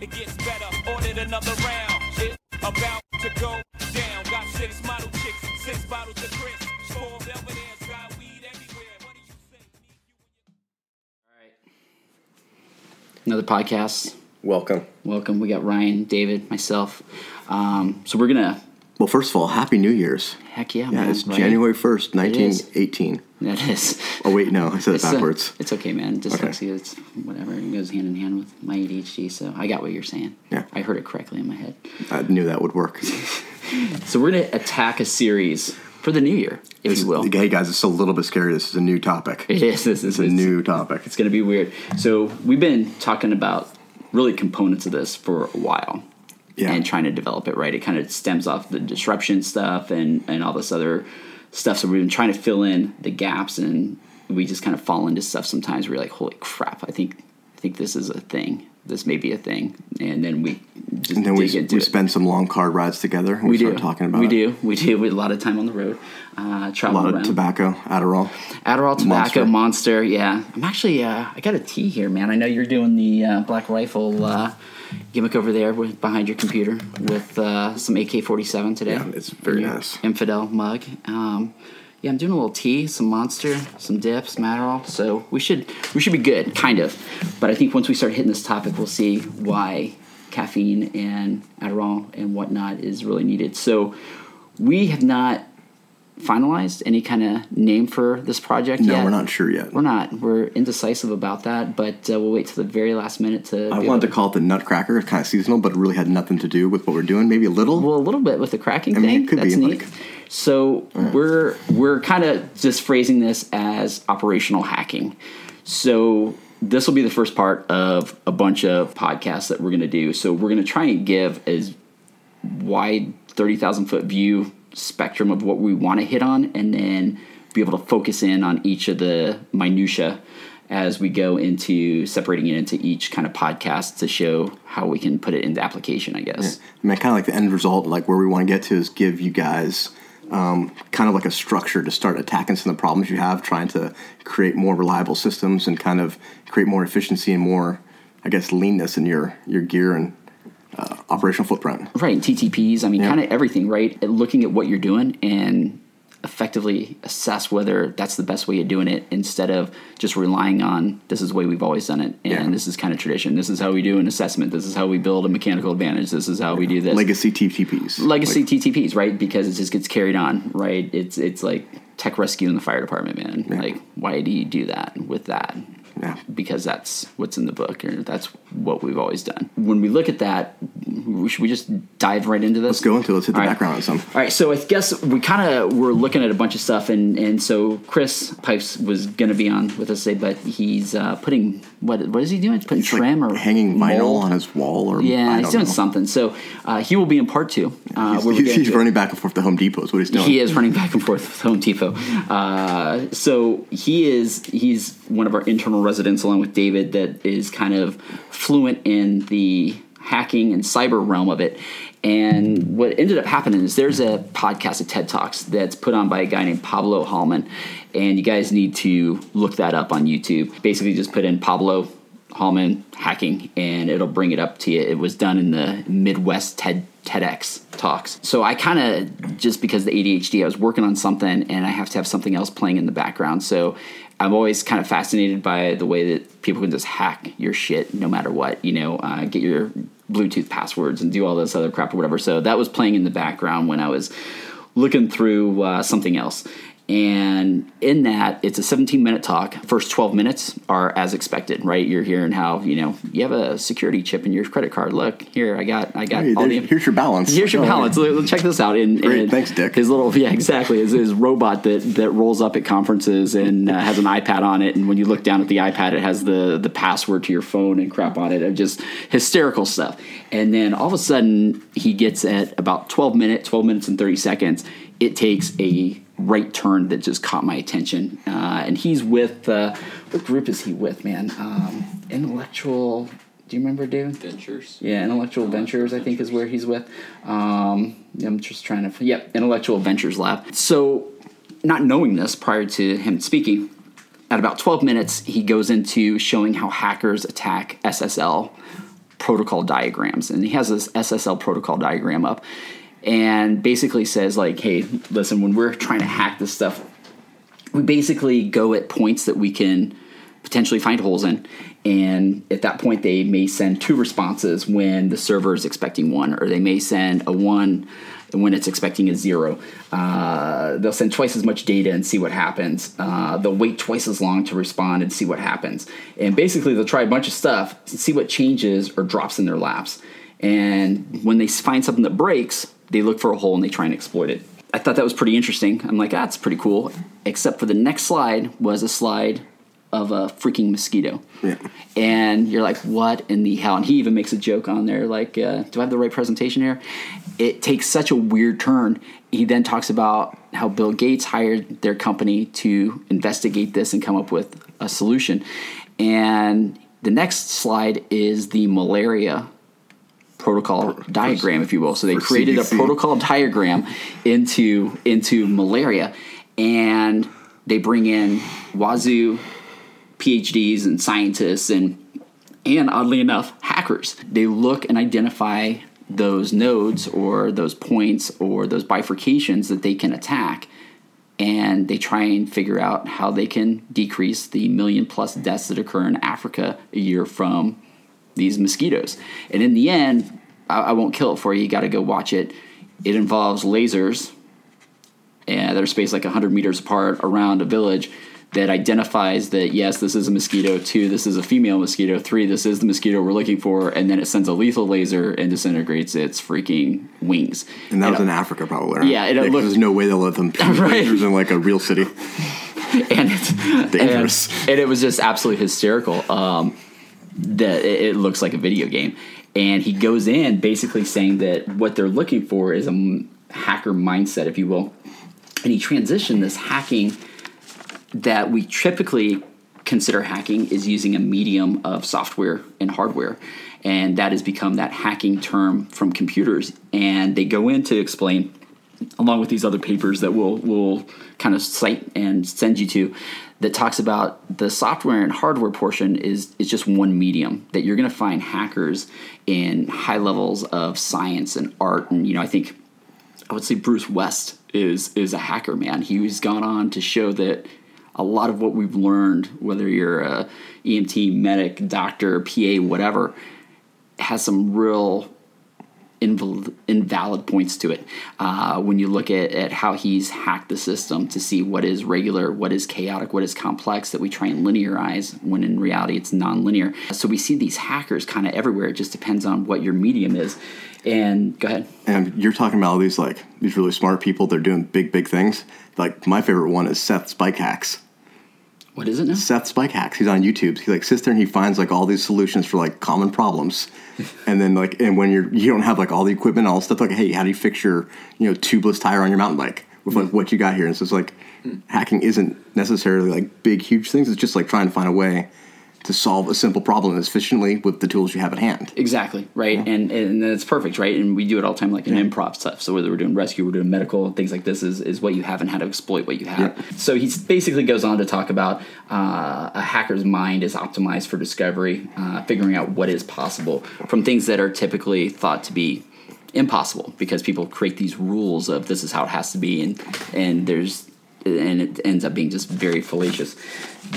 it gets better. Ordered another round. It's about to go down. Got six model chicks, six bottles of Chris. Four Belvedere, got weed everywhere. What do you say? Another podcast. Welcome. Welcome. We got Ryan, David, myself. Um, so we're gonna. Well, first of all, Happy New Year's. Heck yeah, Yeah, man! it's right? January 1st, 1918. That is. Oh, wait, no, I said it It's, uh, backwards. it's okay, man. Okay. Dyslexia, it's whatever. It goes hand in hand with my ADHD. So I got what you're saying. Yeah. I heard it correctly in my head. I knew that would work. So we're gonna attack a series for the new year, if you will. Hey, guys, it's a little bit scary. This is a new topic. It is. This is It's a new topic. It's going to be weird. So we've been talking about really components of this for a while. Yeah. And trying to develop it right. It kind of stems off the disruption stuff and, and all this other stuff. So we've been trying to fill in the gaps and we just kind of fall into stuff sometimes where you're like, holy crap, I think I think this is a thing. This may be a thing. And then we just And then we, we spend some long car rides together. And we, we start do. talking about we it. do. We do. We, a lot of time on the road. Uh, A lot around. of tobacco, Adderall. Adderall, tobacco, Monster. monster. Yeah, I'm actually. Uh, I got a tea here, man. I know you're doing the uh, Black Rifle uh, gimmick over there with, behind your computer with uh, some AK-47 today. Yeah, it's very nice. Infidel mug. Um, yeah, I'm doing a little tea, some Monster, some dips, some Adderall. So we should we should be good, kind of. But I think once we start hitting this topic, we'll see why caffeine and Adderall and whatnot is really needed. So we have not finalized any kind of name for this project No, yet. we're not sure yet. We're not. We're indecisive about that, but uh, we'll wait till the very last minute to. I wanted to able call it the Nutcracker. It's kind of seasonal, but it really had nothing to do with what we're doing. Maybe a little. Well, a little bit with the cracking I mean, thing. it could That's be, neat. like- so we're we're kind of just phrasing this as operational hacking. So this will be the first part of a bunch of podcasts that we're going to do. So we're going to try and give as wide thirty thousand foot view spectrum of what we want to hit on, and then be able to focus in on each of the minutia as we go into separating it into each kind of podcast to show how we can put it into application. I guess. I mean, kind of like the end result, like where we want to get to is give you guys um, kind of like a structure to start attacking some of the problems you have, trying to create more reliable systems and kind of create more efficiency and more, I guess, leanness in your your gear and uh, operational footprint. Right, TTPs. I mean, Yeah. kind of everything. Right, looking at what you're doing and effectively assess whether that's the best way of doing it instead of just relying on this is the way we've always done it and Yeah. this is kind of tradition. This is how we do an assessment. This is how we build a mechanical advantage. This is how we do this. Legacy TTPs. Legacy Like, TTPs, right? Because it just gets carried on, right? It's it's like tech rescue in the fire department, man. Like, why do you do that with that? Yeah. Because that's what's in the book, or that's what we've always done. When we look at that, we- should we just dive right into this? Let's go into it. Let's hit the right. background on some. All right, so I guess we kind of were looking at a bunch of stuff, and, and so Chris Pipes was going to be on with us today, but he's uh, putting what what is he doing? He's Putting like trim or hanging vinyl mold? on his wall, or Yeah, I he's don't doing know. something. So uh, he will be in part two. Uh, He's, he's, he's running back and forth to Home Depot. Is what he's doing. he is running back and forth with Home Depot. Uh, so he is he's one of our internal residents, along with David, that is kind of fluent in the hacking and cyber realm of it. And what ended up happening is there's a podcast, of TED Talks, that's put on by a guy named Pablo Holman, and you guys need to look that up on YouTube. Basically, just put in Pablo Holman hacking, and it'll bring it up to you. It was done in the Midwest TED TEDx talks. So I kind of just because the ADHD, I was working on something, and I have to have something else playing in the background. So I'm always kind of fascinated by the way that people can just hack your shit no matter what. You know, uh, get your Bluetooth passwords and do all this other crap or whatever. So that was playing in the background when I was looking through uh, something else. And in that, it's a 17 minute talk. First 12 minutes are as expected, right? You're hearing how you know you have a security chip in your credit card. Look here, I got, I got Hey, all the. here's your balance. Here's your Oh, balance. Look, Check this out. And, Great, and thanks, Dick. His little, yeah, exactly. His, his robot that that rolls up at conferences and uh, has an iPad on it. And when you look down at the iPad, it has the the password to your phone and crap on it. And just hysterical stuff. And then all of a sudden, he gets at about 12 minutes, 12 minutes and 30 seconds. It takes a right turn that just caught my attention. Uh, and he's with uh, what group is he with, man? Um, intellectual. Do you remember, David? Ventures. Yeah, Intellectual Ventures, I think, is where he's with. Um, I'm just trying to, yep, Intellectual Ventures Lab. So, not knowing this prior to him speaking, at about 12 minutes, he goes into showing how hackers attack SSL protocol diagrams, and he has this SSL protocol diagram up, and basically says like, "Hey, listen, when we're trying to hack this stuff, we basically go at points that we can potentially find holes in, and at that point they may send two responses when the server is expecting one, or they may send a one." When it's expecting a zero, uh, they'll send twice as much data and see what happens. Uh, they'll wait twice as long to respond and see what happens. And basically, they'll try a bunch of stuff and see what changes or drops in their laps. And when they find something that breaks, they look for a hole and they try and exploit it. I thought that was pretty interesting. I'm like, ah, that's pretty cool. Except for the next slide was a slide of a freaking mosquito. Yeah. And you're like, what in the hell? And he even makes a joke on there, like, uh, do I have the right presentation here? It takes such a weird turn. He then talks about how Bill Gates hired their company to investigate this and come up with a solution. And the next slide is the malaria protocol diagram, if you will. So they created CDC. a protocol diagram into into malaria, and they bring in Wazoo PhDs and scientists and and oddly enough, hackers. They look and identify those nodes or those points or those bifurcations that they can attack. And they try and figure out how they can decrease the million plus deaths that occur in Africa a year from these mosquitoes. And in the end, I, I won't kill it for you. You got to go watch it. It involves lasers and that are spaced like 100 meters apart around a village that identifies that yes this is a mosquito two this is a female mosquito three this is the mosquito we're looking for and then it sends a lethal laser and disintegrates its freaking wings And that was it- in Africa, probably. Right? Yeah, it 'cause looked- there's no way they'll let them Right. lasers in like a real city. and it's Dangerous. And, and it was just absolutely hysterical. Um, that it, it looks like a video game, and he goes in basically saying that what they're looking for is a hacker mindset, if you will, and he transitioned this hacking that we typically consider hacking is using a medium of software and hardware. And that has become that hacking term from computers. And they go in to explain, along with these other papers that we'll, we'll kind of cite and send you to, that talks about the software and hardware portion is, is just one medium that you're going to find hackers in high levels of science and art. And, you know, I think I would say Bruce West is is a hacker, man. He's gone on to show that a lot of what we've learned, whether you're a EMT, medic, doctor, PA, whatever, has some real inval- invalid points to it. Uh, when you look at, at how he's hacked the system to see what is regular, what is chaotic, what is complex, that we try and linearize when in reality it's non-linear. So we see these hackers kind of everywhere. It just depends on what your medium is. And go ahead. And you're talking about all these like these really smart people. They're doing big, big things. Like my favorite one is Seth's Bike Hacks. What is it now? Seth's Bike Hacks. He's on YouTube. He like sits there and he finds like all these solutions for like common problems. and then like and when you're you don't have like all the equipment, all stuff like hey, how do you fix your you know tubeless tire on your mountain bike with like mm. what you got here? And so it's like mm. hacking isn't necessarily like big huge things. It's just like trying to find a way to solve a simple problem efficiently with the tools you have at hand. Exactly right, and and it's perfect, right? And we do it all the time, like in improv stuff. So whether we're doing rescue, we're doing medical, things like this is is what you have and how to exploit what you have. So he basically goes on to talk about uh, a hacker's mind is optimized for discovery, uh, figuring out what is possible from things that are typically thought to be impossible because people create these rules of this is how it has to be, and and there's and it ends up being just very fallacious.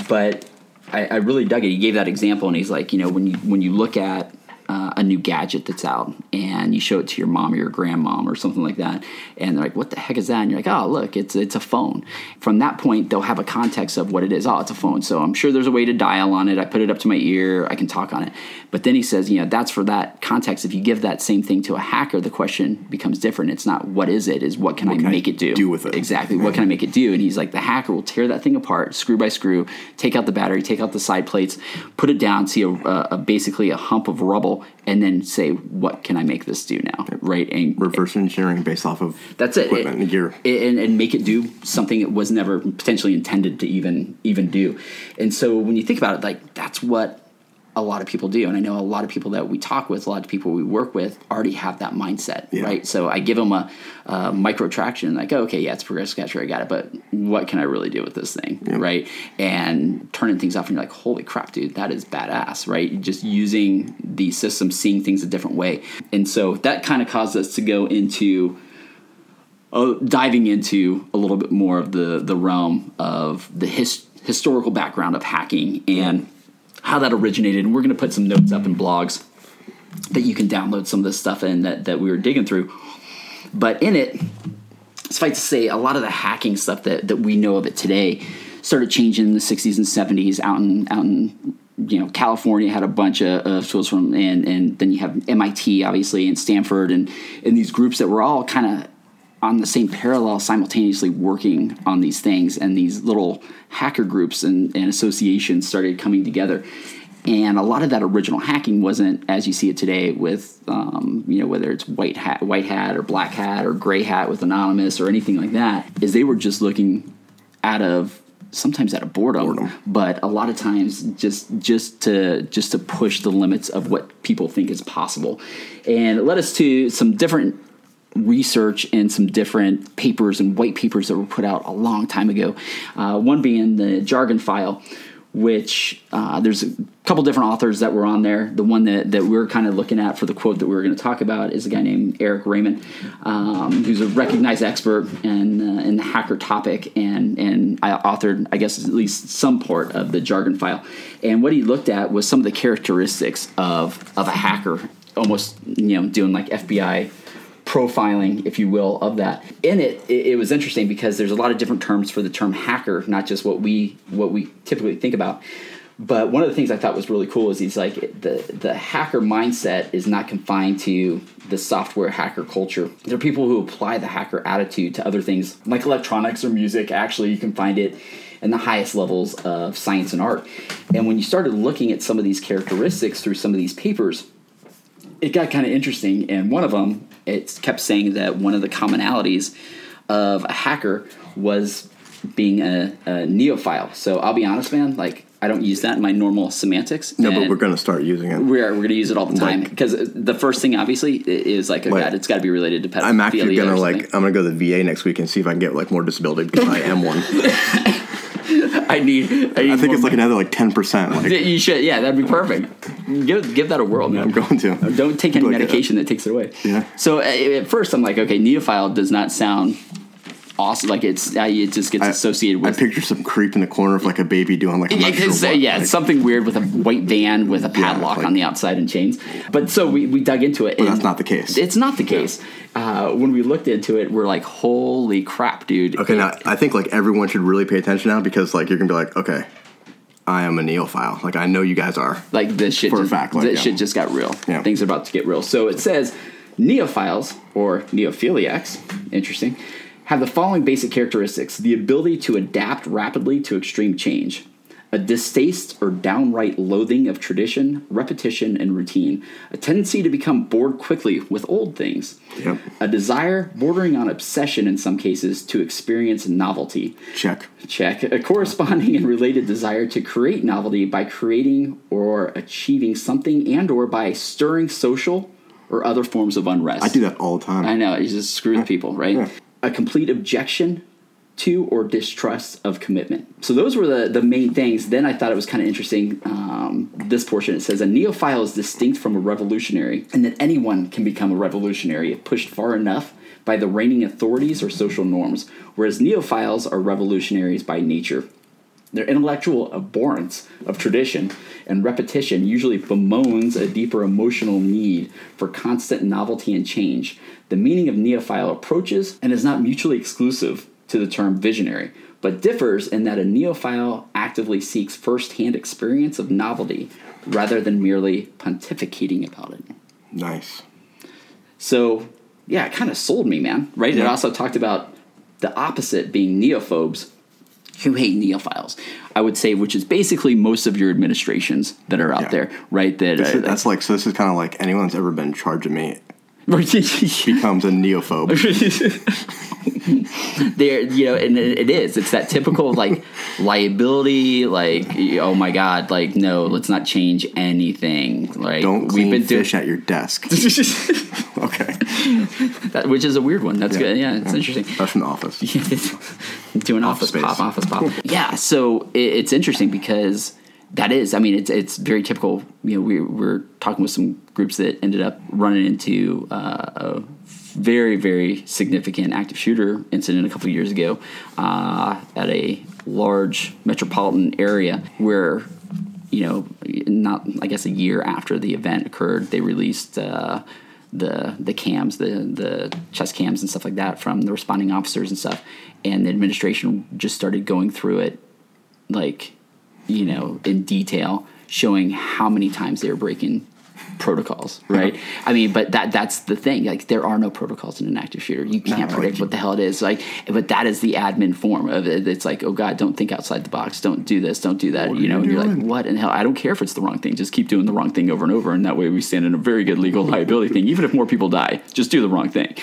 But I, I really dug it. He gave that example, and he's like, you know, when you when you look at uh, a new gadget that's out and you show it to your mom or your grandmom or something like that, and they're like, "What the heck is that?" And you're like, "Oh, look, it's it's a phone." From that point, they'll have a context of what it is. Oh, it's a phone. So I'm sure there's a way to dial on it. I put it up to my ear. I can talk on it. But then he says, you know, that's for that context. If you give that same thing to a hacker, the question becomes different. It's not what is it, is what can I can I make it do? do with it? Exactly. What can I make it do? And he's like, the hacker will tear that thing apart, screw by screw, take out the battery, take out the side plates, put it down, see a, a basically a hump of rubble, and then say, what can I make this do now? Right. And Reverse engineering based off of that's it. equipment and gear. and, and make it do something it was never potentially intended to even even do. And so when you think about it, like that's what a lot of people do, and I know a lot of people that we talk with, a lot of people we work with, already have that mindset, Yeah. right? So I give them a, a Micro Traxion, like, oh, okay, yeah, it's progressive catcher, I got it, but what can I really do with this thing, right? And turning things off, and you're like, holy crap, dude, that is badass, right? Just using the system, seeing things a different way, and so that kind of caused us to go into uh, diving into a little bit more of the the realm of the his, historical background of hacking and how that originated. And we're going to put some notes up in blogs that you can download some of this stuff in that, that we were digging through. But in it, suffice to say, a lot of the hacking stuff that, that we know of it today started changing in the 60s and 70s out in out in you know California had a bunch of, of tools from and and then you have MIT obviously and Stanford and and these groups that were all kind of on the same parallel simultaneously working on these things and these little hacker groups and, and associations started coming together. And a lot of that original hacking wasn't as you see it today with um, you know whether it's white hat white hat or black hat or gray hat with anonymous or anything like that is they were just looking out of sometimes out of boredom, Boredom. but a lot of times just just to just to push the limits of what people think is possible. And it led us to some different research and some different papers and white papers that were put out a long time ago. Uh, one being the jargon file, which uh, there's a couple different authors that were on there. The one that, that we're kind of looking at for the quote that we were going to talk about is a guy named Eric Raymond, um, who's a recognized expert in, uh, in the hacker topic, and and I authored, I guess, at least some part of the jargon file. And what he looked at was some of the characteristics of of a hacker, almost you know doing like FBI profiling, if you will, of that. In it, it, it was interesting because there's a lot of different terms for the term hacker, not just what we what we typically think about. But one of the things I thought was really cool is he's like the the hacker mindset is not confined to the software hacker culture. There are people who apply the hacker attitude to other things like electronics or music. Actually, you can find it in the highest levels of science and art. And when you started looking at some of these characteristics through some of these papers, it got kind of interesting. And one of them, it kept saying that one of the commonalities of a hacker was being a, a neophile. So I'll be honest, man. Like I don't use that in my normal semantics. No, but we're going to start using it. we're we're gonna use it all the time Like- because the first thing obviously is like, oh Like, god, it's got to be related to pedophilia. I'm actually gonna like I'm gonna go to the VA next week and see if I can get like more disability because I am one. I need. I, need I think it's like another like ten percent. Like You should, yeah, that'd be perfect. Give give that a whirl, man. I'm going to. Don't take any Like, uh, medication that takes it away. Yeah. So at first, I'm like, okay, neophile does not sound awesome. Like it's it just gets I- associated with. I picture some creep in the corner of like a baby doing like. Yeah, sure uh, what, yeah, like- something weird with a white van with a padlock like- on the outside and chains. But so we, we dug into it. But that's not the case. It's not the case. Uh, when we looked into it, we're like, holy crap, dude. Okay, now I think like everyone should really pay attention now because like you're gonna be like, okay, I am a neophile. Like I know you guys are. like this shit For a fact, like, this yeah. shit just got real Yeah. things are about to get real so it says neophiles or neophiliacs interesting have the following basic characteristics the ability to adapt rapidly to extreme change a distaste or downright loathing of tradition, repetition, and routine, a tendency to become bored quickly with old things, Yep. a desire bordering on obsession in some cases to experience novelty, Check. Check. A corresponding and related desire to create novelty by creating or achieving something and or by stirring social or other forms of unrest. I do that all the time. I know, you just screw with people, right? Yeah. A complete objection to or distrust of commitment. So those were the, the main things. Then I thought it was kind of interesting. Um, this portion it says a neophile is distinct from a revolutionary, and that anyone can become a revolutionary if pushed far enough by the reigning authorities or social norms, whereas neophiles are revolutionaries by nature. Their intellectual abhorrence of tradition and repetition usually bemoans a deeper emotional need for constant novelty and change. The meaning of neophile approaches and is not mutually exclusive to the term visionary, but differs in that a neophile actively seeks first hand experience of novelty rather than merely pontificating about it. Nice. So, yeah, it kind of sold me, man, right? It also talked about the opposite being neophobes who hate neophiles. I would say, which is basically most of your administrations that are out Yeah. there, right? That is- uh, that's like so. This is kind of like anyone that's ever been in charge of me becomes a neophobe. there, you know, and it it is. It's that typical like liability. Like, oh my god, like no, let's not change anything. Like Don't clean we've been doing fish at your desk. okay. that, which is a weird one. That's Yeah. good. Yeah, it's interesting. That's from the office. Doing office, Space. pop, office pop. yeah, so it, it's interesting because that is, I mean, it's it's very typical. You know, we we're talking with some groups that ended up running into uh, a very very significant active shooter incident a couple of years ago uh, at a large metropolitan area where you know, not I guess a year after the event occurred, they released uh, the the cams, the the chest cams and stuff like that from the responding officers and stuff, and the administration just started going through it, like, you know, in detail, showing how many times they were breaking protocols, right? I mean, but that that's the thing. Like, there are no protocols in an active shooter. You can't No, predict what the hell it is. Like, but that is the admin form of it. It's like, oh God, don't think outside the box. Don't do this. Don't do that. What you know, you and you're like, what in hell? I don't care if it's the wrong thing. Just keep doing the wrong thing over and over, and that way we stand in a very good legal liability thing. Even if more people die, just do the wrong thing.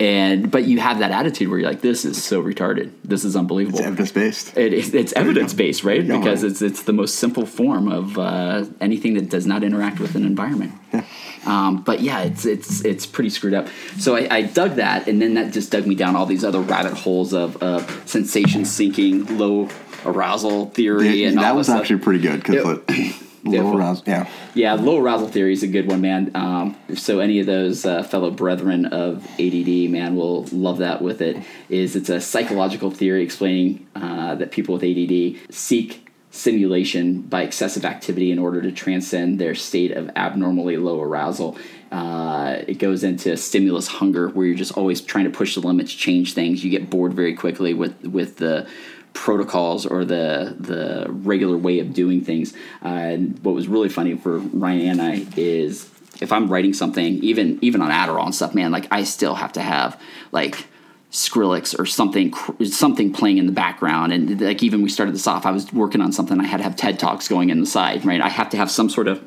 And but you have that attitude where you're like, this is so retarded. This is unbelievable. It's evidence based. It is, it's evidence based, right? Because it's it's the most simple form of uh, anything that does not interact with an environment. Um, but yeah, it's it's it's pretty screwed up. So I, I dug that, and then that just dug me down all these other rabbit holes of, of sensation seeking, low arousal theory, and that was stuff. actually pretty good because Yeah. low Yeah. arousal. Yeah. Yeah, low arousal theory is a good one, man. Um, so any of those uh, fellow brethren of ADD, man, will love that with it. Is it's a psychological theory explaining uh, that people with ADD seek simulation by excessive activity in order to transcend their state of abnormally low arousal. Uh, it goes into stimulus hunger, where you're just always trying to push the limits, change things. You get bored very quickly with with the protocols or the the regular way of doing things. Uh, and what was really funny for Ryan and I is if I'm writing something, even even on Adderall and stuff, man, like I still have to have like Skrillex or something something playing in the background. And like even we started this off, I was working on something. I had to have TED talks going in the side, right? I have to have some sort of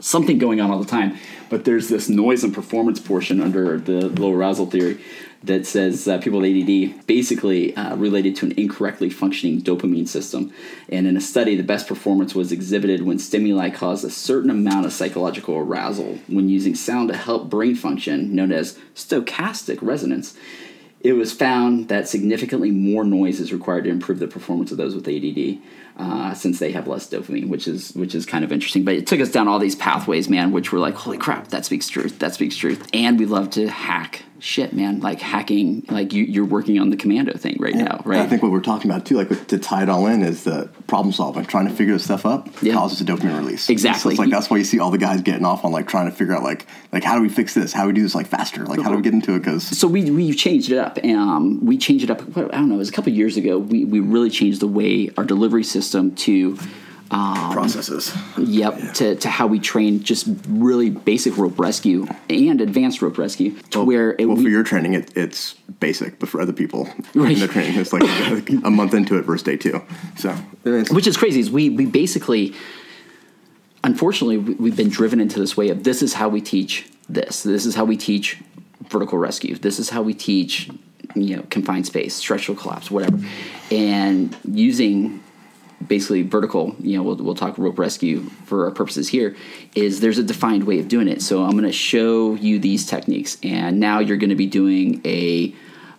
something going on all the time. But there's this noise and performance portion under the low arousal theory that says uh, people with ADD basically uh, related to an incorrectly functioning dopamine system. And in a study, the best performance was exhibited when stimuli caused a certain amount of psychological arousal when using sound to help brain function, known as stochastic resonance. It was found that significantly more noise is required to improve the performance of those with ADD, uh, since they have less dopamine, which is which is kind of interesting. But it took us down all these pathways, man, which were like, holy crap, that speaks truth, that speaks truth. And we love to hack shit, man, like hacking, like you, you're working on the commando thing right now, And right? I think what we're talking about too, like with, to tie it all in, is the problem solving, trying to figure this stuff up Yeah. causes a dopamine release. Exactly. So it's like that's why you see all the guys getting off on like trying to figure out like like how do we fix this? How do we do this like faster? Like how do we get into it? Because so we we changed it up. Um, we changed it up. What, I don't know. It was a couple years ago. We we really changed the way our delivery system to Um, processes. Yep, to, to how we train just really basic rope rescue and advanced rope rescue to where it Well, we- for your training, it, it's basic, but for other people, Right. in their training, it's like a month into it versus day two. So, which is crazy is we we basically unfortunately we- we've been driven into this way of this is how we teach this this is how we teach vertical rescue this is how we teach you know confined space structural collapse whatever and using basically vertical you know we'll, we'll talk rope rescue for our purposes here is there's a defined way of doing it. So i'm going to show you these techniques and now you're going to be doing a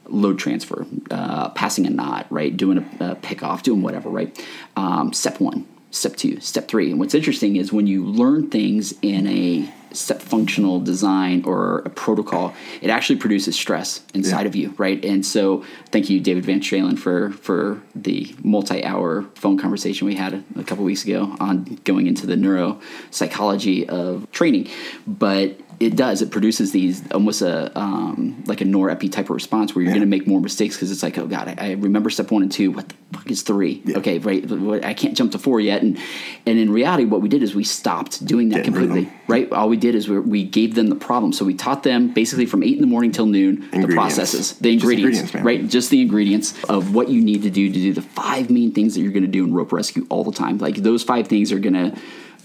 load transfer uh, passing a knot right? Doing a, a pick off doing whatever right? Um, step one step two step three. And what's interesting is when you learn things in a step functional design or a protocol it actually produces stress inside Yeah. of you right and so thank you Daved van Stralen for for the multi-hour phone conversation we had a couple weeks ago on going into the neuropsychology of training but it does. It produces these almost a um, like a norepi type of response where you're Yeah. going to make more mistakes because it's like oh god I, I remember step one and two. What the fuck is three? Okay right i can't jump to four yet. And and in reality what we did is we stopped doing that completely right? All we did is we, we gave them the problem. So we taught them basically from eight in the morning till noon the processes the Just ingredients, ingredients, right? Just the ingredients of what you need to do to do the five main things that you're going to do in rope rescue all the time. Like those five things are to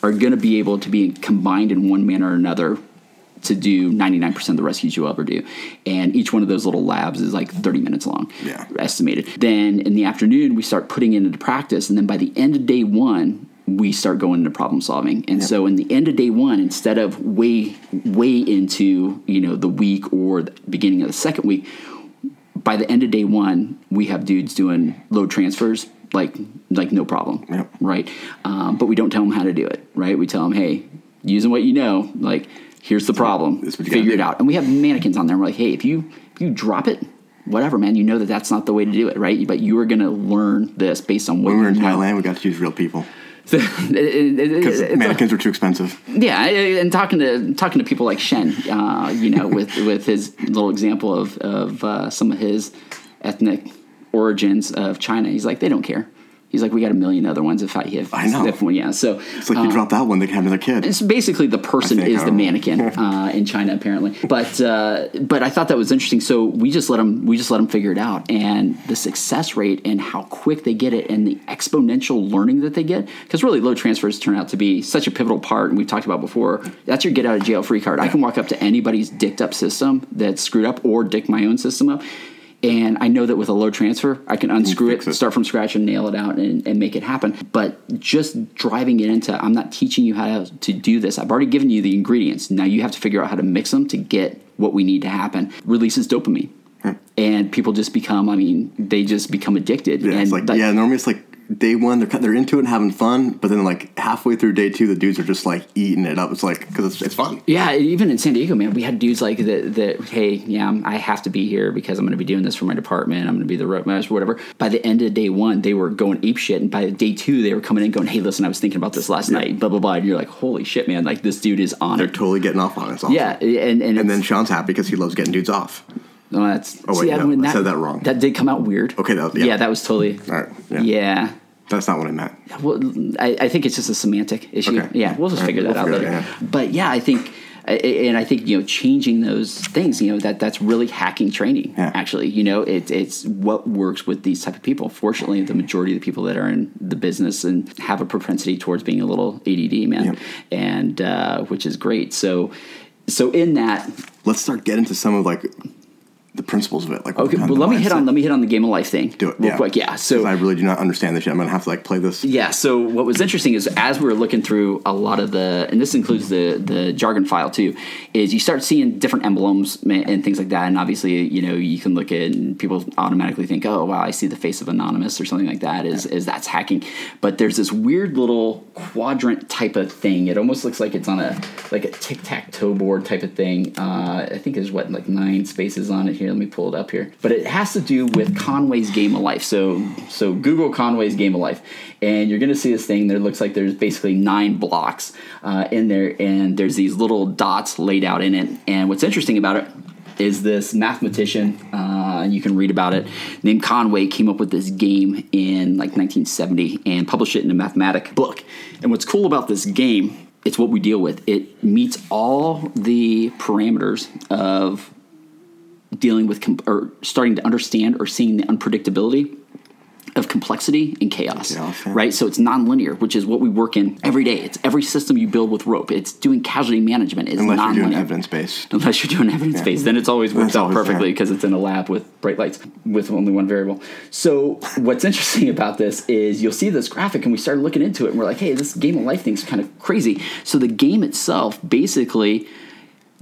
are going to be able to be combined in one manner or another to do 99% of the rescues you'll ever do. And each one of those little labs is like 30 minutes long, Yeah. estimated. Then in the afternoon, we start putting it into practice. And then by the end of day one, we start going into problem solving. And so in the end of day one, instead of way, way into, you know, the week or the beginning of the second week, by the end of day one, we have dudes doing load transfers like like no problem, Yep. right? Um, but we don't tell them how to do it, right? We tell them, hey, using what you know, like here's the problem, This figure it out. And we have mannequins on there. And We're like, hey, if you if you drop it, whatever, man, you know that that's not the way to do it, right? But you are going to learn this based on what When we were in know. Thailand, we got to use real people because mannequins were too expensive. yeah, and talking to talking to people like Shen, uh, you know, with with his little example of of uh, some of his ethnic origins of China, he's like, they don't care. He's like, we got a million other ones. If I if, I know. if yeah, so It's like you drop that one, they can have another kid. it's basically the person think, is the um, mannequin uh, in China apparently. But uh, but I thought that was interesting. So we just let them we just let them figure it out, and the success rate and how quick they get it, and the exponential learning that they get. Because really, load transfers turn out to be such a pivotal part, and we've talked about before. That's your get out of jail free card. I can walk up to anybody's dicked up system that's screwed up, or dick my own system up. And I know that with a load transfer, I can unscrew it, it. start from scratch, and nail it out and, and make it happen. But just driving it into, I'm not teaching you how to, do this. I've already given you the ingredients. Now you have to figure out how to mix them to get what we need to happen. Releases dopamine. And people just become, I mean, they just become addicted. Yeah, and it's like yeah. Normally it's like day one they're they're into it and having fun, but then like halfway through day two, the dudes are just like eating it up. It's like because it's, it's fun. Yeah, even in San Diego, man, we had dudes like that. That hey, yeah, I'm- have to be here because I'm going to be doing this for my department. I'm going to be the road master, whatever. By the end of day one, they were going ape shit, and by day two, they were coming in going, "Hey, listen, I was thinking about this last night." Blah blah blah. And you're like, "Holy shit, man! Like this dude is on They're it." totally getting off on it. Awesome. Yeah, and and, And then Sean's happy because he loves getting dudes off. Oh, that's Oh, wait, see, no, when I said that wrong. That did come out weird. Okay, that was- yeah. yeah, that was totally All right. Yeah. yeah. That's not what I meant. Well, I, I think it's just a semantic issue. Okay. Yeah, we'll just All right, figure that we'll out figure later. out, yeah. But yeah, I think, and I think you know, changing those things, you know, that that's really hacking training. Actually, you know, it's it's what works with these type of people. Fortunately, the majority of the people that are in the business and have a propensity towards being a little ADD, man, and uh, which is great. So, so in that, Let's start getting to some of like the principles of it. Like okay, well, let me hit on let me hit on the game of life thing. Do it. real yeah. quick. Yeah. So I really do not understand this yet. I'm gonna have to like play this. Yeah. So what was interesting is as we were looking through a lot of the, and this includes the the jargon file too, is you start seeing different emblems and things like that. And obviously, you know, you can look at and people automatically think, oh wow, I see the face of anonymous or something like that. Is is that's hacking? But there's this weird little quadrant type of thing. It almost looks like it's on a like a tic tac toe board type of thing. Uh, I think there's what like nine spaces on it here. Let me pull it up here. But it has to do with Conway's Game of Life. So so Google Conway's Game of Life, and you're gonna see this thing. There looks like there's basically nine blocks uh, in there, and there's these little dots laid out in it. And what's interesting about it is this mathematician, uh, you can read about it, named Conway, came up with this game in like 1970 and published it in a mathematic book. And what's cool about this game, it's what we deal with. It meets all the parameters of dealing with com- or starting to understand or seeing the unpredictability of complexity and chaos, Chaos, yeah. right? So it's nonlinear, which is what we work in every day. It's every system you build with rope. It's doing casualty management. It's Unless nonlinear. you're doing evidence based. Unless you're doing evidence based, then it's always works That's out always perfectly because it's in a lab with bright lights with only one variable. So what's interesting about this is you'll see this graphic and we started looking into it and we're like, hey, this game of life thing's kind of crazy. So the game itself basically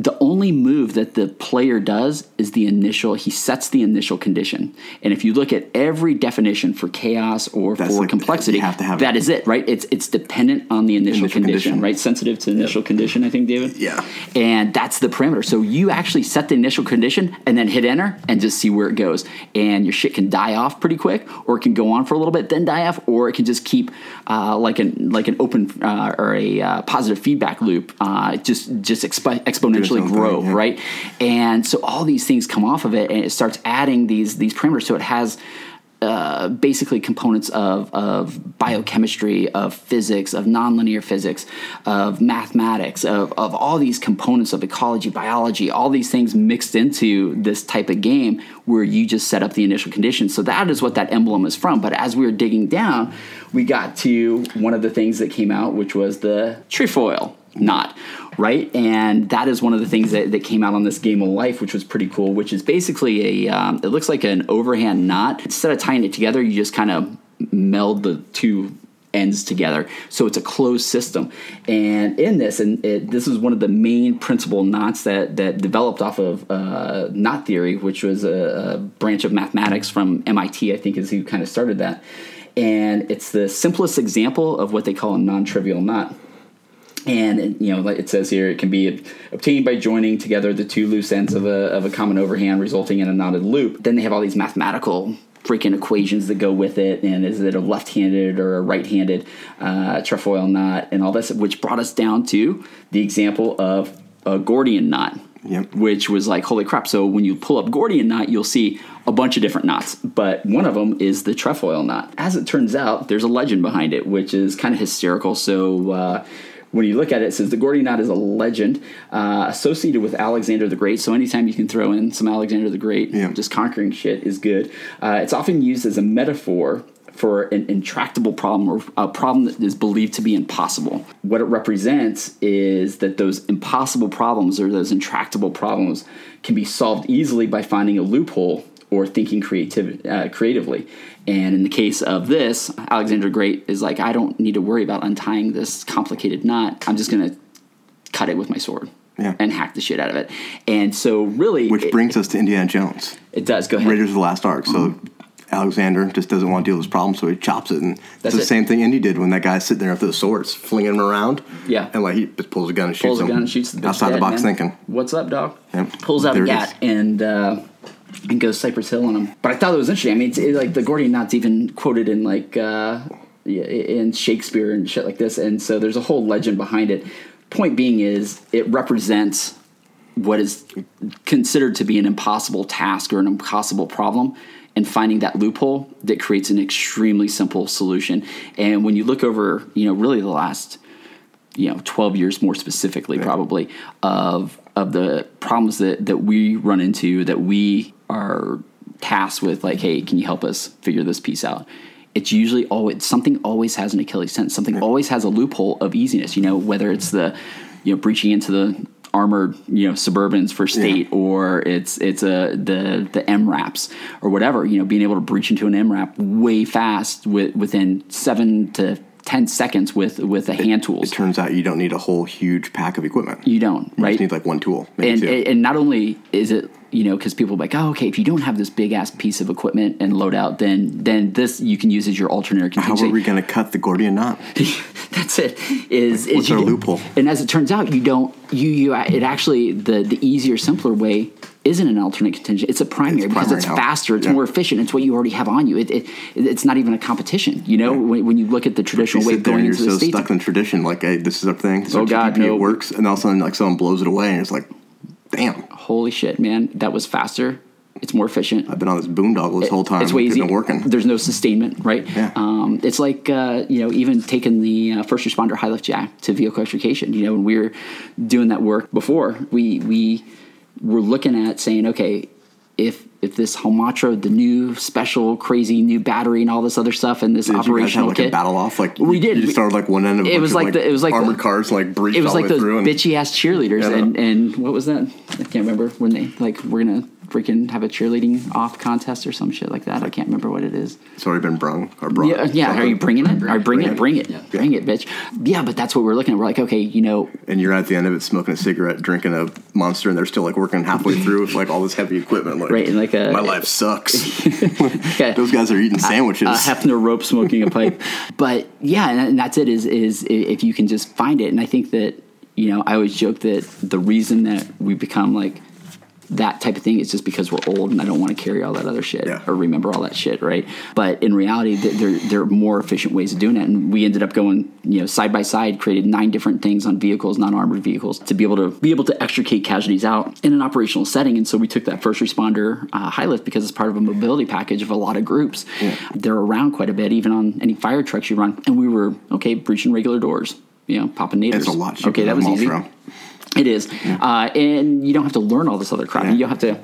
the only move that the player does is the initial he sets the initial condition. And if you look at every definition for chaos or That's for like- complexity have to have that it. is it right? It's it's dependent on the initial, Initial condition, condition. right? Sensitive to initial condition i think david? Yeah. and that's the parameter. So you actually set the initial condition and then hit enter and just see where it goes. And your shit can die off pretty quick or it can go on for a little bit then die off or it can just keep uh, like an like an open uh, or a uh, positive feedback loop uh, just just expo- exponentially thing, grow yeah. right and so all these things come off of it and it starts adding these these parameters so it has uh, basically components of, of biochemistry, of physics, of nonlinear physics, of mathematics, of, of all these components of ecology, biology, all these things mixed into this type of game where you just set up the initial conditions. So that is what that emblem is from. But as we were digging down, we got to one of the things that came out, which was the trefoil. Knot, right? And that is one of the things that, that came out on this game of life, which was pretty cool. Which is basically a um, it looks like an overhand knot. Instead of tying it together, you just kind of meld the two ends together. So it's a closed system. And in this, and it, this is one of the main principal knots that, that developed off of uh, knot theory, which was a, a branch of mathematics from MIT, I think is who kind of started that. And it's the simplest example of what they call a non trivial knot. And you know, like it says here, it can be obtained by joining together the two loose ends of a, of a common overhand, resulting in a knotted loop. Then they have all these mathematical freaking equations that go with it, and is it a left-handed or a right-handed uh, trefoil knot, and all this, which brought us down to the example of a Gordian knot. Yep. Which was like, holy crap. So when you pull up Gordian knot, you'll see a bunch of different knots, but one of them is the trefoil knot. As it turns out, there's a legend behind it, which is kind of hysterical. So, uh, when you look at it, it says the Gordian knot is a legend uh, associated with Alexander the Great. So anytime you can throw in some Alexander the Great, Yeah. just conquering shit is good. Uh, it's often used as a metaphor for an intractable problem or a problem that is believed to be impossible. What it represents is that those impossible problems or those intractable problems can be solved easily by finding a loophole or thinking creativ- uh, creatively. And in the case of this, Alexander Great is like, I don't need to worry about untying this complicated knot. I'm just going to cut it with my sword Yeah. and hack the shit out of it. And so, really, Which it, brings us to Indiana Jones, it does go ahead. Raiders of the Last Ark. So Alexander just doesn't want to deal with his problem, so he chops it. And That's it's the it. same thing Indy did when that guy's sitting there after the swords, flinging them around. Yeah. And like he just pulls a gun and shoots pulls a him. gun and shoots the outside the box man. thinking. What's up, dog? Yep. Pulls out There a gat and uh, and goes Cypress Hill on him. But I thought it was interesting. I mean, it's it, like the Gordian knot's even quoted in like uh, in Shakespeare and shit like this, and so there's a whole legend behind it. Point being is it represents what is considered to be an impossible task or an impossible problem and finding that loophole that creates an extremely simple solution and when you look over you know really the last you know 12 years more specifically probably of of the problems that that we run into that we are tasked with like hey can you help us figure this piece out? It's usually always something always has an achilles tendon. Something always has a loophole of easiness you know whether it's the you know breaching into the armored you know suburbans for state or it's it's a the the MRAPs or whatever you know being able to breach into an MRAP way fast with, within 7 to 10 seconds with with a hand tool. It turns out you don't need a whole huge pack of equipment. you don't You right just need like one tool. Maybe and, two. and not only is it you know because people are like oh okay if you don't have this big ass piece of equipment and loadout then then this you can use as your alternate How are we going to cut the Gordian knot? that's it is, is What's you our loophole? and as it turns out you don't you you it actually the the easier simpler way isn't an alternate contingent it's a primary It's because primary it's faster it's Yeah. more efficient it's what you already have on you it, it it's not even a competition you know when, when you look at the traditional way there going and you're so stuck in tradition, like, hey, this is our thing. This is Oh, our God, no. it works. And all of a sudden, like, someone blows it away, and it's like, damn, holy shit man that was faster it's more efficient I've been on this boondoggle this whole time. It's way It's easier. working. There's no sustainment, right? Yeah. Um, it's like uh, you know, even taking the uh, first responder high lift jack to vehicle extrication. You know, when we were doing that work before, we we were looking at saying, okay, if if this Holmatro, the new special crazy new battery and all this other stuff, and this Did you guys have operational like kit, a battle off? Like We did. You just started like one end of It was of, like the- it was like armored the- cars, like breached it was all like those. Bitchy ass cheerleaders, Yeah. and and what was that? I can't remember when they like we're gonna freaking have a cheerleading off contest or some shit like that. I can't remember what it is. it's already been brung or brought. Yeah, yeah. Are you bringing it? You bring it? Bring it. Yeah. Bring it, bitch. Yeah, but that's what we're looking at. We're like, okay, you know, And you're at the end of it smoking a cigarette, drinking a monster, and they're still like working halfway through with like all this heavy equipment. Like, Right, and like a- my life sucks. okay, Those guys are eating sandwiches. a Hefner rope smoking a pipe. but yeah, and, and that's it. Is is if you can just find it, and I think that you know, I always joke that the reason that we become like that type of thing is just because we're old and I don't want to carry all that other shit Yeah. or remember all that shit, right? But in reality, there there are more efficient ways of doing it, and we ended up going, you know, side by side, created nine different things on vehicles, non-armored vehicles, to be able to be able to extricate casualties out in an operational setting. And so we took that first responder uh, high lift because it's part of a mobility package of a lot of groups. They're around quite a bit, even on any fire trucks you run. And we were okay breaching regular doors, you know, popping naders. It's a lot Okay, that was easy. It is, uh, and you don't have to learn all this other crap. Yeah. You don't have to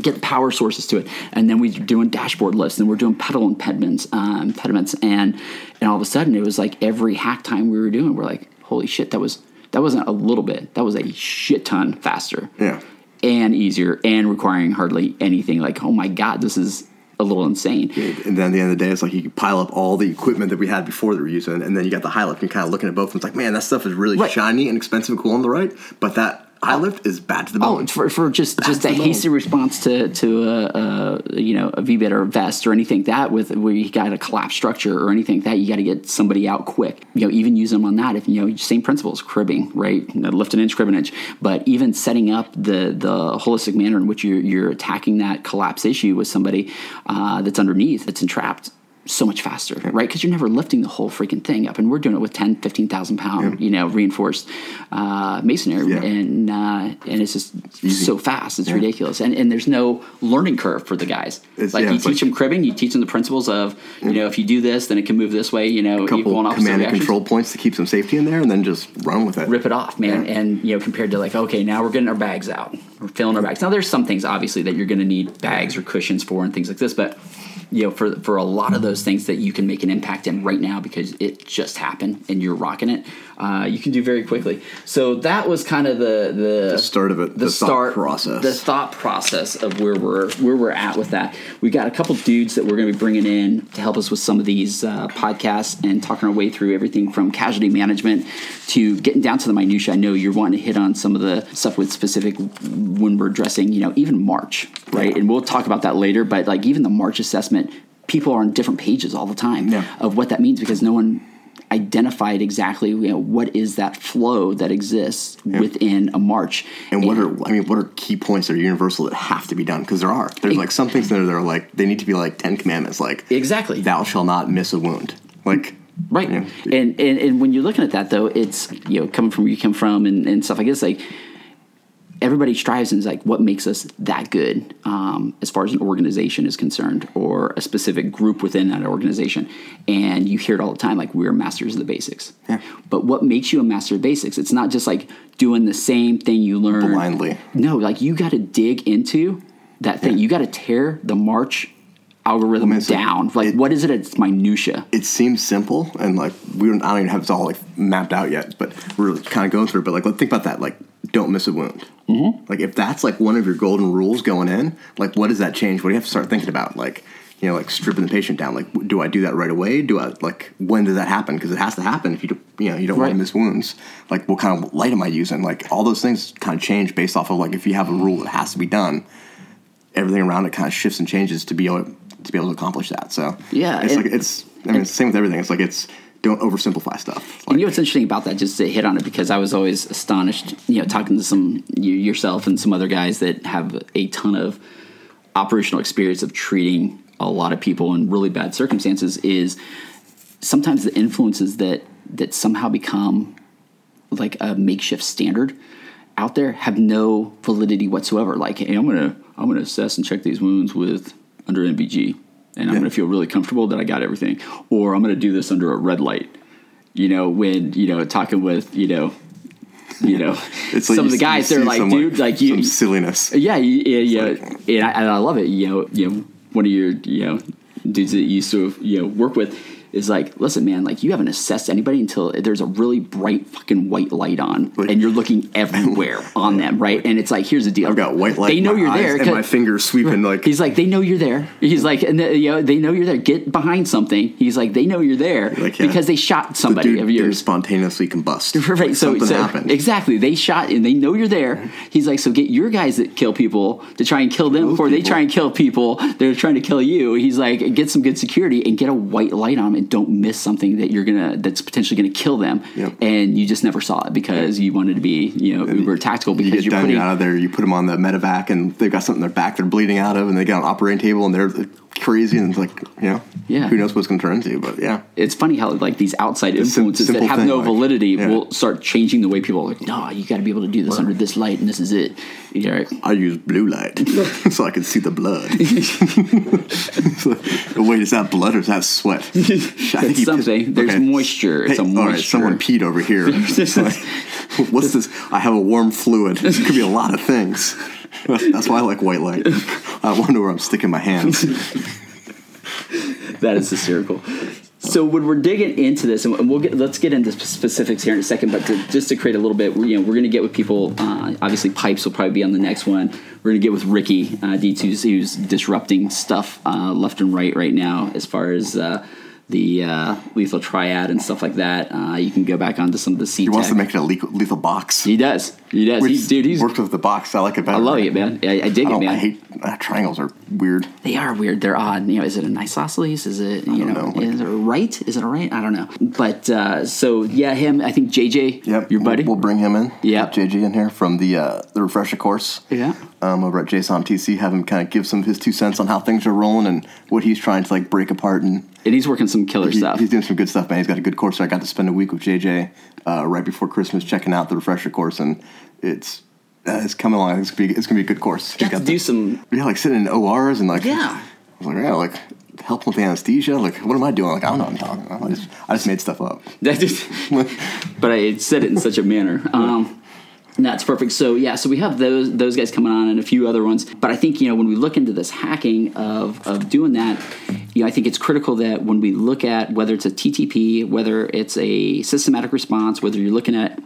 get power sources to it. And then we're doing dashboard lists, and we're doing pedal impediments, um, impediments, and and all of a sudden it was like every hack time we were doing, we're like, holy shit, that was That wasn't a little bit. That was a shit ton faster. Yeah. And easier and requiring hardly anything. Like, oh my god, this is a little insane. And then at the end of the day, it's like you can pile up all the equipment that we had before that we're using, and then you got the high lift. And you're kind of looking at both, and it's like, man, that stuff is really Right. shiny and expensive and cool on the right, but that high lift is bad to the Oh, bone. for, for just just a the bone. hasty response to to a, a you know a VBIED or a vest or anything like that with where you got a collapse structure or anything like that you got to get somebody out quick. You know, even use them on that if you know same principles, cribbing, right? You know, lift an inch, crib an inch. But even setting up the the holistic manner in which you're you're attacking that collapse issue with somebody uh, that's underneath that's entrapped. So much faster, right? Because you're never lifting the whole freaking thing up, and we're doing it with 10, 15,000 pound, you know, reinforced uh, masonry, Yeah. and uh, and it's just so fast. It's ridiculous, and and there's no learning curve for the guys. It's- like yeah, you teach like- them cribbing, you teach them the principles of you know if you do this, then it can move this way. You know, a couple command and reactions. control points to keep some safety in there, and then just run with it. Rip it off, man, Yeah. and you know compared to like okay, now we're getting our bags out, we're filling our bags. Now there's some things obviously that you're going to need bags or cushions for and things like this, but you know for for a lot of mm-hmm. those things that you can make an impact in right now because it just happened and you're rocking it, uh, you can do very quickly. So that was kind of the the, The start of it, the, the thought start process. the thought process of where we're where we're at with that. We got a couple dudes that we're going to be bringing in to help us with some of these uh, podcasts and talking our way through everything from casualty management to getting down to the minutia. I know you're wanting to hit on some of the stuff with specific when we're addressing, you know, even March, right? And we'll talk about that later. But like even the March assessment, people are on different pages all the time Yeah. of what that means because no one identified exactly you know what is that flow that exists within a march And what are I mean, what are key points that are universal that have to be done? Because there are. There's like some things that are, that are like they need to be like Ten Commandments, like Exactly. thou shall not miss a wound. Like Right. you know, And, and and when you're looking at that though, it's you know, coming from where you come from and, and stuff like this, like everybody strives and is like what makes us that good um, as far as an organization is concerned or a specific group within that organization and you hear it all the time like we're masters of the basics Yeah. but what makes you a master of basics it's not just like doing the same thing you learn Blindly. no like you got to dig into that thing Yeah. you got to tear the march algorithm Well, I mean, it's down like it- what is it it's minutia it seems simple and like we don't I don't even have this all like mapped out yet, but we're kind of going through. it. But like, let's think about that. Like, don't miss a wound. Mm-hmm. Like, if that's like one of your golden rules going in, like, what does that change? What do you have to start thinking about? Like, you know, like stripping the patient down. Like, do I do that right away? Do I like when does that happen? Because it has to happen if you do, you know you don't want to miss wounds. Like, what kind of light am I using? Like, all those things kind of change based off of like if you have a rule that has to be done, everything around it kind of shifts and changes to be able to be able to accomplish that. So Yeah, it's and- like it's. I mean, it's the same with everything. It's like it's don't oversimplify stuff. It's And you know what's interesting about that? Just to hit on it, because I was always astonished, you know, talking to some you, yourself and some other guys that have a ton of operational experience of treating a lot of people in really bad circumstances. Is sometimes the influences that that somehow become like a makeshift standard out there have no validity whatsoever. Like, hey, I'm gonna I'm gonna assess and check these wounds with under NVG, and I'm Yeah. gonna feel really comfortable that I got everything, or I'm gonna do this under a red light. You know, when you know talking with you know, you know, it's some you of the guys they're like, dude, like you, some silliness. yeah, you- yeah, yeah, like- and, I, and I love it. You know, you know, one of your you know dudes that you used to you know work with is like, listen, man, like you haven't assessed anybody until there's a really bright fucking white light on, and you're looking everywhere on them, right? And it's like, here's the deal: I've got white light. They know you're there. and my fingers sweeping like. He's like, they know you're there. He's like, and the, you know, they know you're there. Get behind something. He's like, they know you're there Like, yeah. because they shot the somebody dude of yours. spontaneously combust. Perfect. Like, so, something so happened. exactly, they shot and they know you're there. He's like, so get your guys that kill people to try and kill them Those before they try and kill people. They're trying to kill you. He's like, get some good security and get a white light on them and don't miss something that you're gonna that's potentially gonna kill them. Yep. And you just never saw it because you wanted to be you know uber tactical You because get you're done putting out of there. You put them on the medevac, and they've got something in their back they're bleeding out of, and they get on an operating table, and they're crazy, and it's like you know, Yeah. who knows what it's going to turn into? But yeah, it's funny how like these outside It's sim- influences that have thing, no like, validity yeah. will start changing the way people are like, no, you got to be able to do this under this light, and this is it. Yeah, right. I use blue light so I can see the blood. So, Wait, is that blood or is that sweat? I think It's something. There's moisture. It's a All right, moisture. someone peed over here. What's this? I have a warm fluid. This could be a lot of things. That's why I like white light. I wonder where I'm sticking my hands. that is hysterical. So when we're digging into this, and we'll get let's get into specifics here in a second, but to, just to create a little bit, you know, we're going to get with people. Uh, obviously, pipes will probably be on the next one. We're going to get with Ricky uh, D2, who's, who's disrupting stuff uh, left and right right now, as far as uh, the uh, lethal triad and stuff like that. Uh, you can go back onto some of the C. He wants to make it a lethal, box. He does. He does. He's, dude, he's. worked with the box. I like it better. I love it, man. I, I dig I, it, man. I hate uh, triangles are weird. They are weird. They're odd. You know, is it an isosceles? Is it you don't know, know. is it a right? Is it a right? I don't know. But uh, so yeah, him. I think JJ, Yep, your buddy. We'll, we'll bring him in. Yep. JG in here from the uh, the refresher course. Yeah. Um, over at JSOMTC, have him kind of give some of his two cents on how things are rolling and what he's trying to like break apart and and he's working some killer he- stuff. he's doing some good stuff, man. He's got a good course. I got to spend a week with JJ uh, right before Christmas checking out the refresher course, and it's uh, it's coming along. It's gonna be it's gonna be a good course. He's Got to do some. yeah, like sitting in ORs and like Yeah. I was like yeah, like helping with the anesthesia. Like what am I doing? Like I don't know what I'm talking. about. I just I just made stuff up. But I said it in such a manner. Um, and that's perfect. So yeah, so we have those those guys coming on and a few other ones. But I think you know when we look into this hacking of of doing that, you know I think it's critical that when we look at whether it's a TTP, whether it's a systematic response, whether you're looking at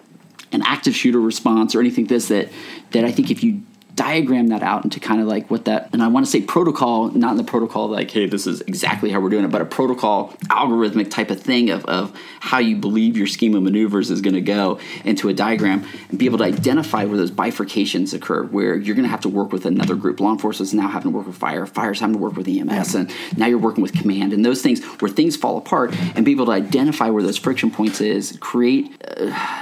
an active shooter response or anything this that that I think if you diagram that out into kind of like what that and I want to say protocol, not in the protocol like, hey, this is exactly how we're doing it, but a protocol algorithmic type of thing of, of how you believe your scheme of maneuvers is going to go into a diagram and be able to identify where those bifurcations occur, where you're going to have to work with another group. Law enforcement's now having to work with fire, fire's having to work with EMS, and now you're working with command, and those things where things fall apart, and be able to identify where those friction points is, create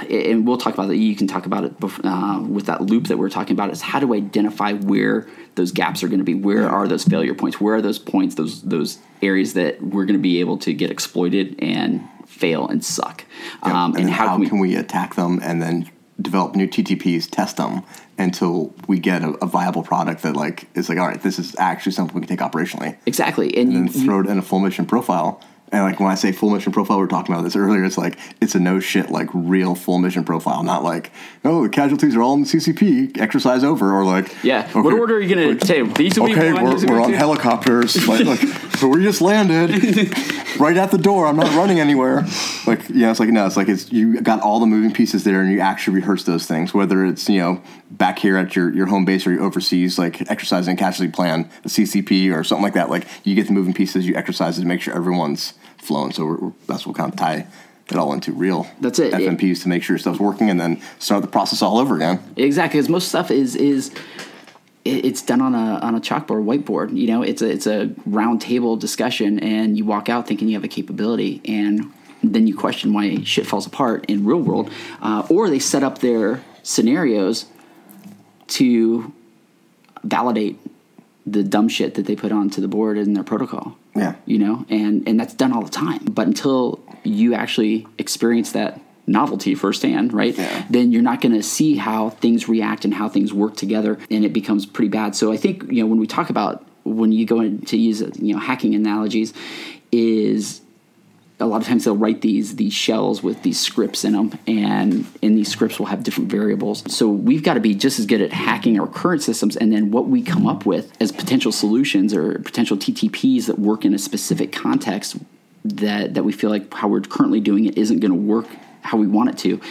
and we'll talk about that. You can talk about it bef- uh, with that loop that we're talking about. Is how do I identify where those gaps are going to be? Where are those failure points? Where are those points? Those those areas that we're going to be able to get exploited and fail and suck. Um, and, and how, can we? attack them and then develop new TTPs, test them until we get a, a viable product that like is like, all right, this is actually something we can take operationally, exactly? And, and you, then throw it in a full mission profile. And like when I say full mission profile, we are talking about this earlier. It's like it's a no shit like real full mission profile, not like oh the casualties are all in the CCP, exercise over, or like yeah. what order are you going to take? These will be Okay, one, we're, be we're on two. helicopters. like, like, so we just landed right at the door. I'm not running anywhere. Like, yeah, it's like no, it's like it's you got all the moving pieces there, and you actually rehearse those things. Whether it's you know back here at your, your home base or you overseas, like exercising casualty plan, a CCP or something like that. Like you get the moving pieces, you exercise it to make sure everyone's flowing. So we're, we're, that's what kind of tie it all into real. That's it. FMPs to make sure stuff's working, and then start the process all over again. Exactly, because most stuff is is it's done on a on a chalkboard, whiteboard. You know, it's a it's a round table discussion, and you walk out thinking you have a capability, and then you question why shit falls apart in real world, uh, or they set up their scenarios to validate the dumb shit that they put onto the board in their protocol Yeah. you know and and that's done all the time but until you actually experience that novelty firsthand right Yeah. then you're not going to see how things react and how things work together and it becomes pretty bad so i think you know when we talk about when you go into use you know hacking analogies is a lot of times they'll write these these shells with these scripts in them and in these scripts will have different variables. So we've got to be just as good at hacking our current systems and then what we come up with as potential solutions or potential ttps that work in a specific context that that we feel like how we're currently doing it isn't going to work how we want it to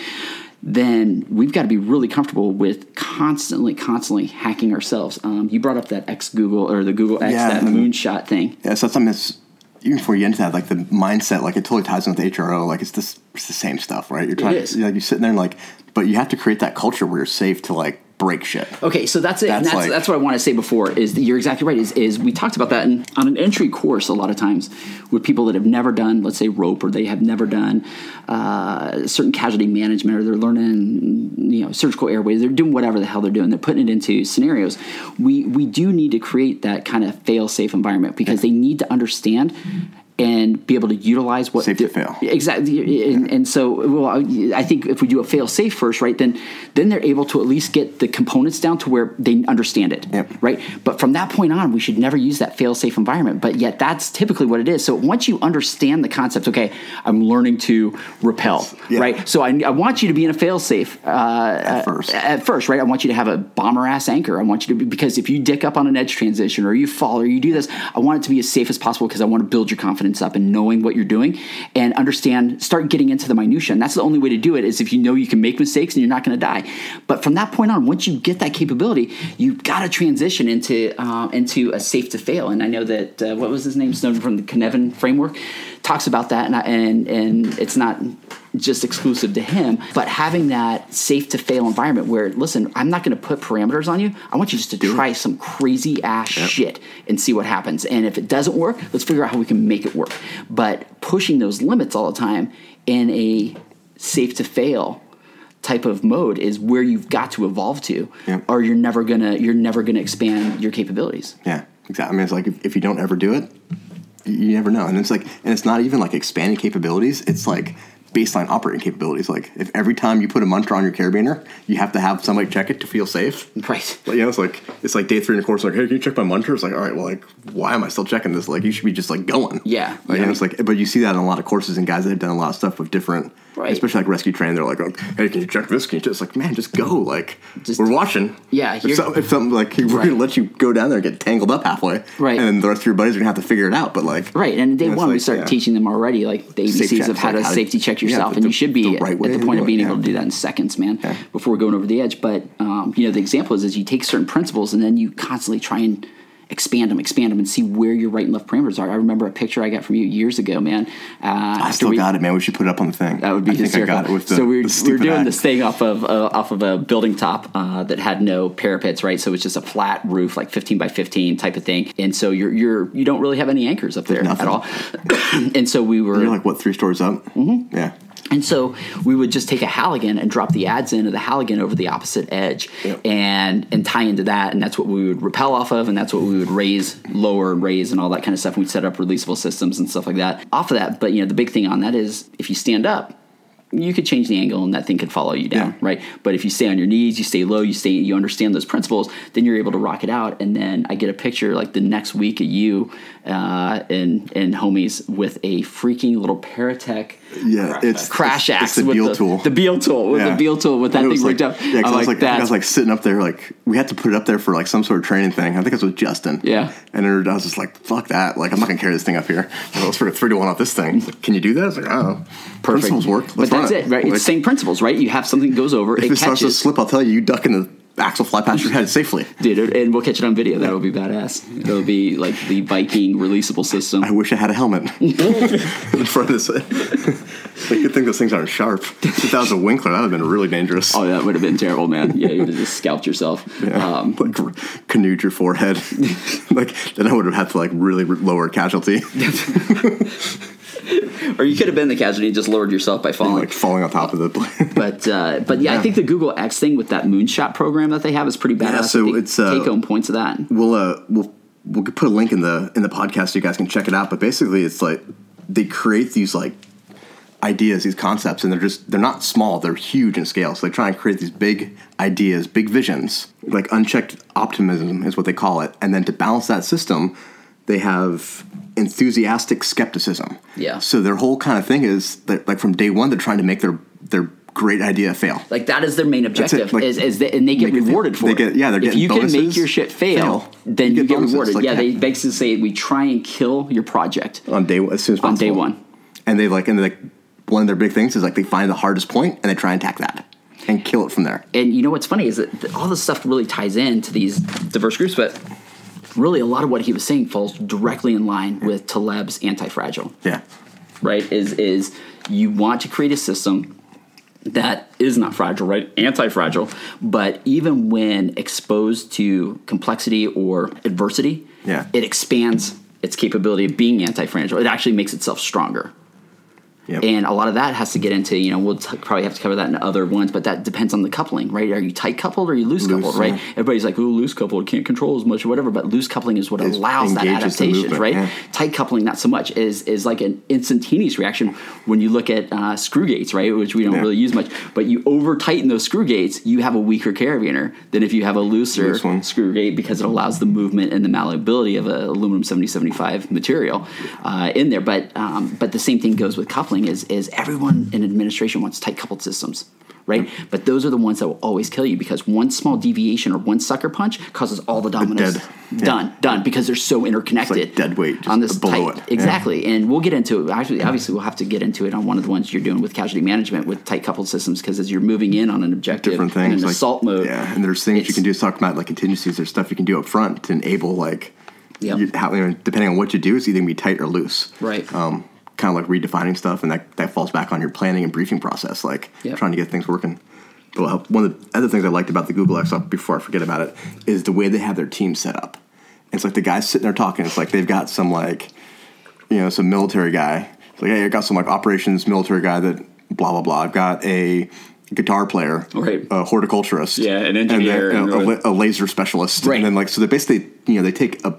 then we've got to be really comfortable with constantly constantly hacking ourselves. Um, you brought up that x google or the google x Yeah, that moonshot thing. Yeah, so something that's even before you get into that, like the mindset, like it totally ties in with HRO. Like it's this, it's the same stuff, right? You're trying, is. like you're sitting there and like, but you have to create that culture where you're safe to like break shit. Okay, so that's it. and That's that's like- that's what I want to say before. Is that you're exactly right. Is is we talked about that in, on an entry course a lot of times with people that have never done, let's say, rope, or they have never done uh, certain casualty management, or they're learning, you know, surgical airways. They're doing whatever the hell they're doing. They're putting it into scenarios. We we do need to create that kind of fail safe environment because they need to understand. And be able to utilize what Safe to fail. exactly and, and so well i think if we do a fail safe first right then then they're able to at least get the components down to where they understand it Yep. right but from that point on we should never use that fail safe environment but yet that's typically what it is so once you understand the concept okay i'm learning to repel Yeah. right so I, I want you to be in a fail safe uh, At first. at first, right? I want you to have a bomber ass anchor. I want you to be because if you dick up on an edge transition or you fall or you do this, I want it to be as safe as possible because I want to build your confidence confidence up and knowing what you're doing and understand, start getting into the minutia. And that's the only way to do it is if you know you can make mistakes and you're not going to die. But from that point on, once you get that capability, you've got to transition into uh, into a safe to fail. And I know that uh, what was his name, Snowden from the Cynefin framework, talks about that, and I, and and it's not just exclusive to him, but having that safe to fail environment where, listen, I'm not going to put parameters on you. I want you just to try some crazy ass shit and see what happens. And if it doesn't work, let's figure out how we can make it work. But pushing those limits all the time in a safe to fail type of mode is where you've got to evolve to Yeah. or you're never gonna you're never gonna expand your capabilities Yeah, exactly. I mean, it's like if, if you don't ever do it, you you never know. And it's like, and it's not even like expanding capabilities. It's like baseline operating capabilities. Like if every time you put a Munter on your carabiner, you have to have somebody check it to feel safe. right Like, you know, it's like it's like day three in the course. Like, hey, can you check my Munter? It's like, all right, well, like, why am I still checking this? Like, you should be just like going. Yeah. Like, Yeah. and it's like, but you see that in a lot of courses and guys that have done a lot of stuff with different, Right. especially like rescue training. They're like, oh, hey, can you check this? Can you just like, man, just go. Like, Just- we're watching. Yeah, If, some, if something like we're Right. gonna let you go down there and get tangled up halfway, Right. And the rest of your buddies are gonna have to figure it out. But like, Right, and day one we start yeah. teaching them already, like the ABCs of how like to how safety check yeah, yourself, the- and you should be the right at the point of being it, able yeah. to do that in seconds, man. Yeah. Before going over the edge, but um, you know the example is, is you take certain principles and then you constantly try and expand them, expand them, and see where your right and left parameters are. I remember a picture I got from you years ago, man. Uh, I still got it, man. We should put it up on the thing. That would be I think I hysterical. got it with the, so we were, we were doing act. this thing off of uh, off of a building top uh, that had no parapets, right? So it's just a flat roof, like 15 by 15 type of thing. And so you're you're you don't really have any anchors up there nothing. at all. and so we were You're like what three stories up? Mm-hmm. Yeah. And so we would just take a Halligan and drop the adze into the Halligan over the opposite edge Yep. and and tie into that. And that's what we would repel off of. And that's what we would raise, lower, and raise and all that kind of stuff. And we'd set up releasable systems and stuff like that off of that. But, you know, the big thing on that is if you stand up, you could change the angle and that thing could follow you down, Yeah. right? But if you stay on your knees, you stay low, you stay, you understand those principles, then you're able to rock it out. And then I get a picture like the next week of you uh, and and homies with a freaking little Paratech Yeah, it's crash it's, axe It's the with Biel the, tool. the Biel tool with Yeah. the Biel tool with that thing was rigged like, up. Yeah, 'cause I'm I was like, like, I was like sitting up there, like we had to put it up there for like some sort of training thing. I think it was with Justin. Yeah. and I was just like, "Fuck that! Like I'm not gonna carry this thing up here. You know, let's put a three to one off this thing. Like, Can you do that? I was like, oh, perfect. principles work. Let's run that's it, right? It's the same principles, right? You have something that goes over, if it it starts to slip, I'll tell you. You duck in the axle, fly past your head safely. Dude, and we'll catch it on video. That'll be badass. It'll be like the Viking releasable system. I wish I had a helmet in front of this. A good thing those things aren't sharp. If that was a Winkler, that would have been really dangerous. Oh, that would have been terrible, man. Yeah, you would have just scalped yourself. Um, like canoed your forehead. like then I would have had to like really r- lower casualty, or you could have been the casualty and just lowered yourself by falling. like falling on top of the. plane. But uh, but yeah, I think the Google X thing with that moonshot program that they have is pretty badass. Yeah, so it's, uh, take home points of that. we'll uh we'll we'll put a link in the in the podcast so you guys can check it out. But basically, it's like they create these like ideas, these concepts, and they're just they're not small; they're huge in scale. So they try and create these big ideas, big visions, like unchecked optimism is what they call it. And then to balance that system, they have enthusiastic skepticism. Yeah. So their whole kind of thing is that like from day one, they're trying to make their their great idea fail. Like that is their main objective, like, is, is and they get make it rewarded for They it. get- yeah, they're if getting If you can make your shit fail, fail. then You you get get, rewarded. like yeah, that. they basically say we try and kill your project. on day as soon as possible. On day one. and they like and like one of their big things is like they find the hardest point and they try and attack that and kill it from there. And you know what's funny is that all this stuff really ties into these diverse groups, but really a lot of what he was saying falls directly in line with Taleb's anti-fragile. Yeah, right? Is is you want to create a system that is not fragile right? Anti-fragile. But even when exposed to complexity or adversity Yeah. it expands its capability of being anti-fragile. It actually makes itself stronger yep. and a lot of that has to get into you know we'll t- probably have to cover that in other ones but that depends on the coupling right are you tight coupled or are you loose, Loose, coupled right yeah. everybody's like oh loose coupled can't control as much or whatever but loose coupling is what It allows that adaptation movement, right yeah. tight coupling not so much is is like an instantaneous reaction when you look at uh, screw gates right which we don't Yeah. really use much but you over tighten those screw gates you have a weaker carabiner than if you have a looser Loose screw gate because it allows the movement and the malleability of a aluminum 7075 material uh, in there but um, but the same thing goes with coupling is is everyone in administration wants tight coupled systems right? But those are the ones that will always kill you because one small deviation or one sucker punch causes all the dominoes dead. Yeah. done, done because they're so interconnected. dead weight, just on this below tight, it. Yeah. exactly. And we'll get into it. Actually, obviously, we'll have to get into it on one of the ones you're doing with casualty management with tight coupled systems because as you're moving in on an objective different in things an like assault mode, Yeah, and there's things you can do. Talk about like contingencies. There's stuff you can do up front to enable like, Yep. you, how, depending on what you do, it's either gonna be tight or loose. Right. Um, kind of like redefining stuff, and that that falls back on your planning and briefing process, like Yep. trying to get things working. But uh, one of the other things I liked about the Google X before I forget about it, is the way they have their team set up. It's like the guys sitting there talking. It's like they've got some like, you know, some military guy. It's like, hey, I got some like operations military guy that blah blah blah. I've got a guitar player, Right. a horticulturist, Yeah, an and engineer then, and a, a, really- la- a laser specialist, Right. and then like so they basically you know they take a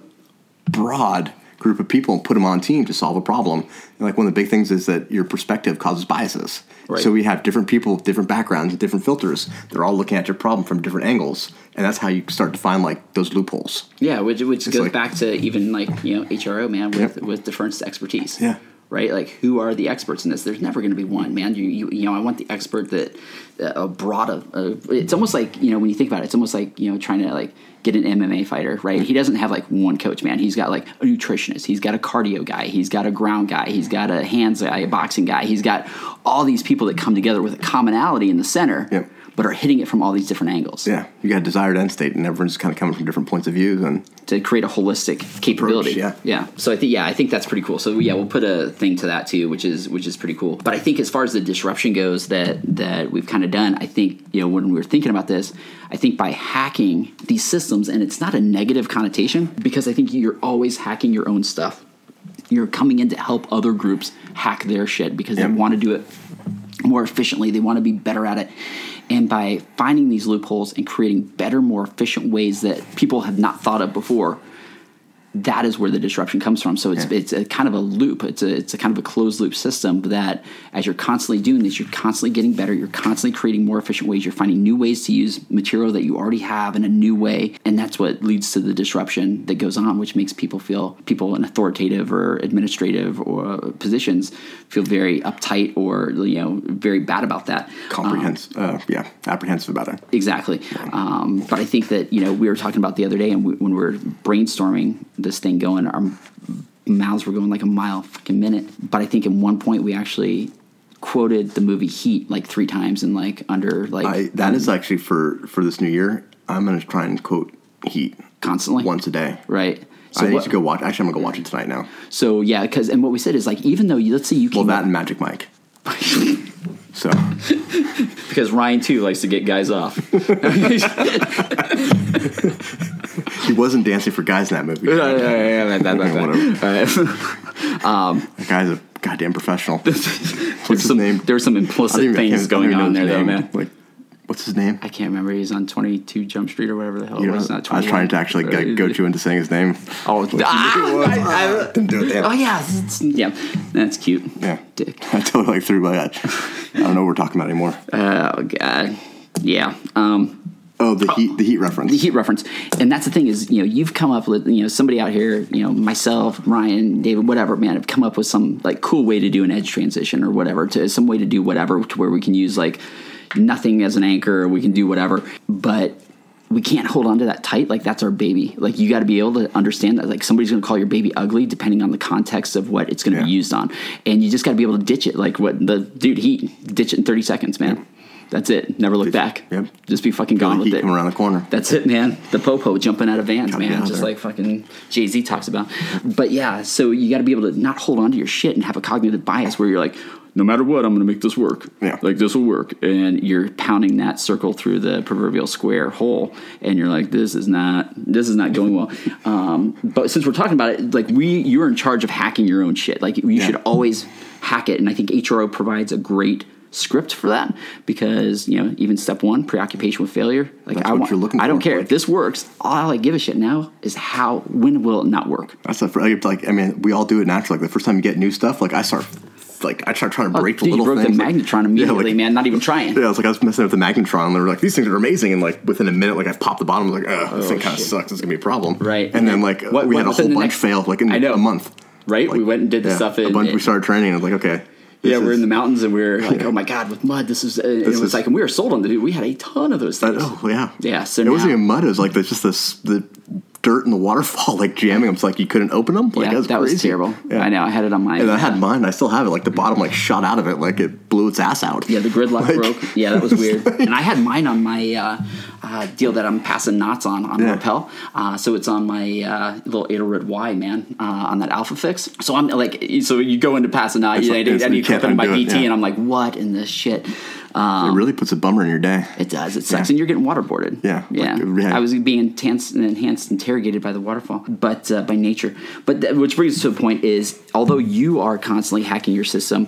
broad group of people and put them on team to solve a problem. And like one of the big things is that your perspective causes biases. Right. So we have different people with different backgrounds and different filters. They're all looking at your problem from different angles, and that's how you start to find like those loopholes. Yeah, which which goes like- back to even like you know HRO man with Yep. with defense expertise. Yeah. Right, like who are the experts in this? There's never going to be one, man. You, you you know, I want the expert that uh, brought a, a. It's almost like you know when you think about it, it's almost like you know trying to like get an MMA fighter, right? He doesn't have like one coach, man. He's got like a nutritionist, he's got a cardio guy, he's got a ground guy, he's got a hands guy, a boxing guy. He's got all these people that come together with a commonality in the center, Yep. But are hitting it from all these different angles. Yeah, you got a desired end state, and everyone's kind of coming from different points of view, and to create a holistic capability. yeah. yeah. So I think yeah, I think that's pretty cool. So yeah, we'll put a thing to that too, which is which is pretty cool. But I think as far as the disruption goes that that we've kind of done, I think you know when we were thinking about this, I think by hacking these systems, and it's not a negative connotation because I think you're always hacking your own stuff. You're coming in to help other groups hack their shit because Yeah. they want to do it more efficiently. They want to be better at it. And by finding these loopholes and creating better, more efficient ways that people have not thought of before, that is where the disruption comes from. So it's Yeah. it's a kind of a loop. It's a it's a kind of a closed loop system that as you're constantly doing this, you're constantly getting better. You're constantly creating more efficient ways. You're finding new ways to use material that you already have in a new way, and that's what leads to the disruption that goes on, which makes people feel people in authoritative or administrative or positions feel very uptight or you know very bad about that. comprehensive. uh, yeah, apprehensive about it. Exactly. Um, but I think that, you know, we were talking about the other day and we, when we were brainstorming this thing going, our mouths were going like a mile fucking minute. But I think at one point we actually quoted the movie Heat like three times and like under like I, that is actually for for this new year. I'm gonna try and quote Heat constantly. once a day. Right. So I need what- to go watch. Actually, I'm gonna go watch it tonight now. So yeah, because and what we said is like even though you, let's say you Well, came that and Magic Mike. So because Ryan too likes to get guys off. he wasn't dancing for guys in that movie. Yeah, yeah, um, That guy's a goddamn professional. What's his some, name? There's some implicit things can't- I don't going on there, though, man. Like, what's his name? I can't remember. He's on 22 Jump Street or whatever the hell You it know, was. I Not was trying to actually go, go to into saying his name. Oh, ah, was. I- I- Didn't do it. Damn. Oh yeah, it's, yeah, that's cute. Yeah. Dick. I totally like threw by that. I don't know what we're talking about anymore. Oh god. Yeah. Um, Oh, the heat, the heat reference. the heat reference, and that's the thing is, you know, you've come up with, you know, somebody out here, you know, myself, Ryan, David, whatever, man, have come up with some like cool way to do an edge transition or whatever, to some way to do whatever, to where we can use like nothing as an anchor, we can do whatever, but we can't hold on to that tight. Like that's our baby. Like you got to be able to understand that. Like somebody's going to call your baby ugly depending on the context of what it's going to be used on, and you just got to be able to ditch it. Like what the dude he ditch it in thirty seconds, man. That's it. Never look Ditch it. back. Yep. Just be fucking gone Like with it. coming around the corner. That's it, man. The popo jumping out of vans, Gotta man, just there. like fucking Jay Z talks about. But yeah, so you got to be able to not hold on to your shit and have a cognitive bias where you're like, no matter what, I'm going to make this work. Yeah. like this will work, and you're pounding that circle through the proverbial square hole, and you're like, this is not, this is not going well. Um, but since we're talking about it, like we, you're in charge of hacking your own shit. Like you should always hack it, and I think HRO provides a great script for that because you know even step one preoccupation with failure like That's I what want, you're looking I don't for, care if this works all I give a shit now is how when will it not work That's the like, like I mean, we all do it naturally. Like the first time you get new stuff, like I start, like I tried trying to Oh, break dude, the you broke things. the like- magnetron yeah, immediately like- man not even trying Yeah, I was like I was messing with the magnetron. and They were like, these things are amazing, and like within a minute, like I popped the bottom. I was like, oh, this thing kind of sucks. It's gonna be a problem. Right. And then like What- we what had a whole bunch next- fail like in I know. a month. right we went and did the yeah, stuff a in, bunch. we started training, and I was like, okay, Yeah, This we're in the mountains and we're like, oh my god, with mud, this is. Uh, and it was is- like, and we were sold on the dude. We had a ton of those things. Oh yeah, Yeah, so it wasn't even mud. It was like there's just this the dirt in the waterfall like jamming them. It's like you couldn't open them. Like, yeah, that was crazy. terrible. Yeah. I know. I had it on my. And I had mine. I still have it. Like the bottom like shot out of it. Like it blew its ass out. Yeah, the gridlock Like- broke. Yeah, that was weird. and I had mine on my uh, uh, deal that I'm passing knots on on Yeah. rappel. Uh, so it's on my uh, little Adelred Y man uh, on that Alpha Fix. So I'm like, so you go into pass a knot, It's you, like- I need, I need you to clip it in my BT, yeah. and I'm like, what in this shit? Um, It really puts a bummer in your day. It does. It sucks, Yeah. and you're getting waterboarded. Yeah, yeah. like, yeah. I was being enhanced, enhanced, interrogated by the waterfall, but uh, by nature. But which brings us to a point: is although you are constantly hacking your system,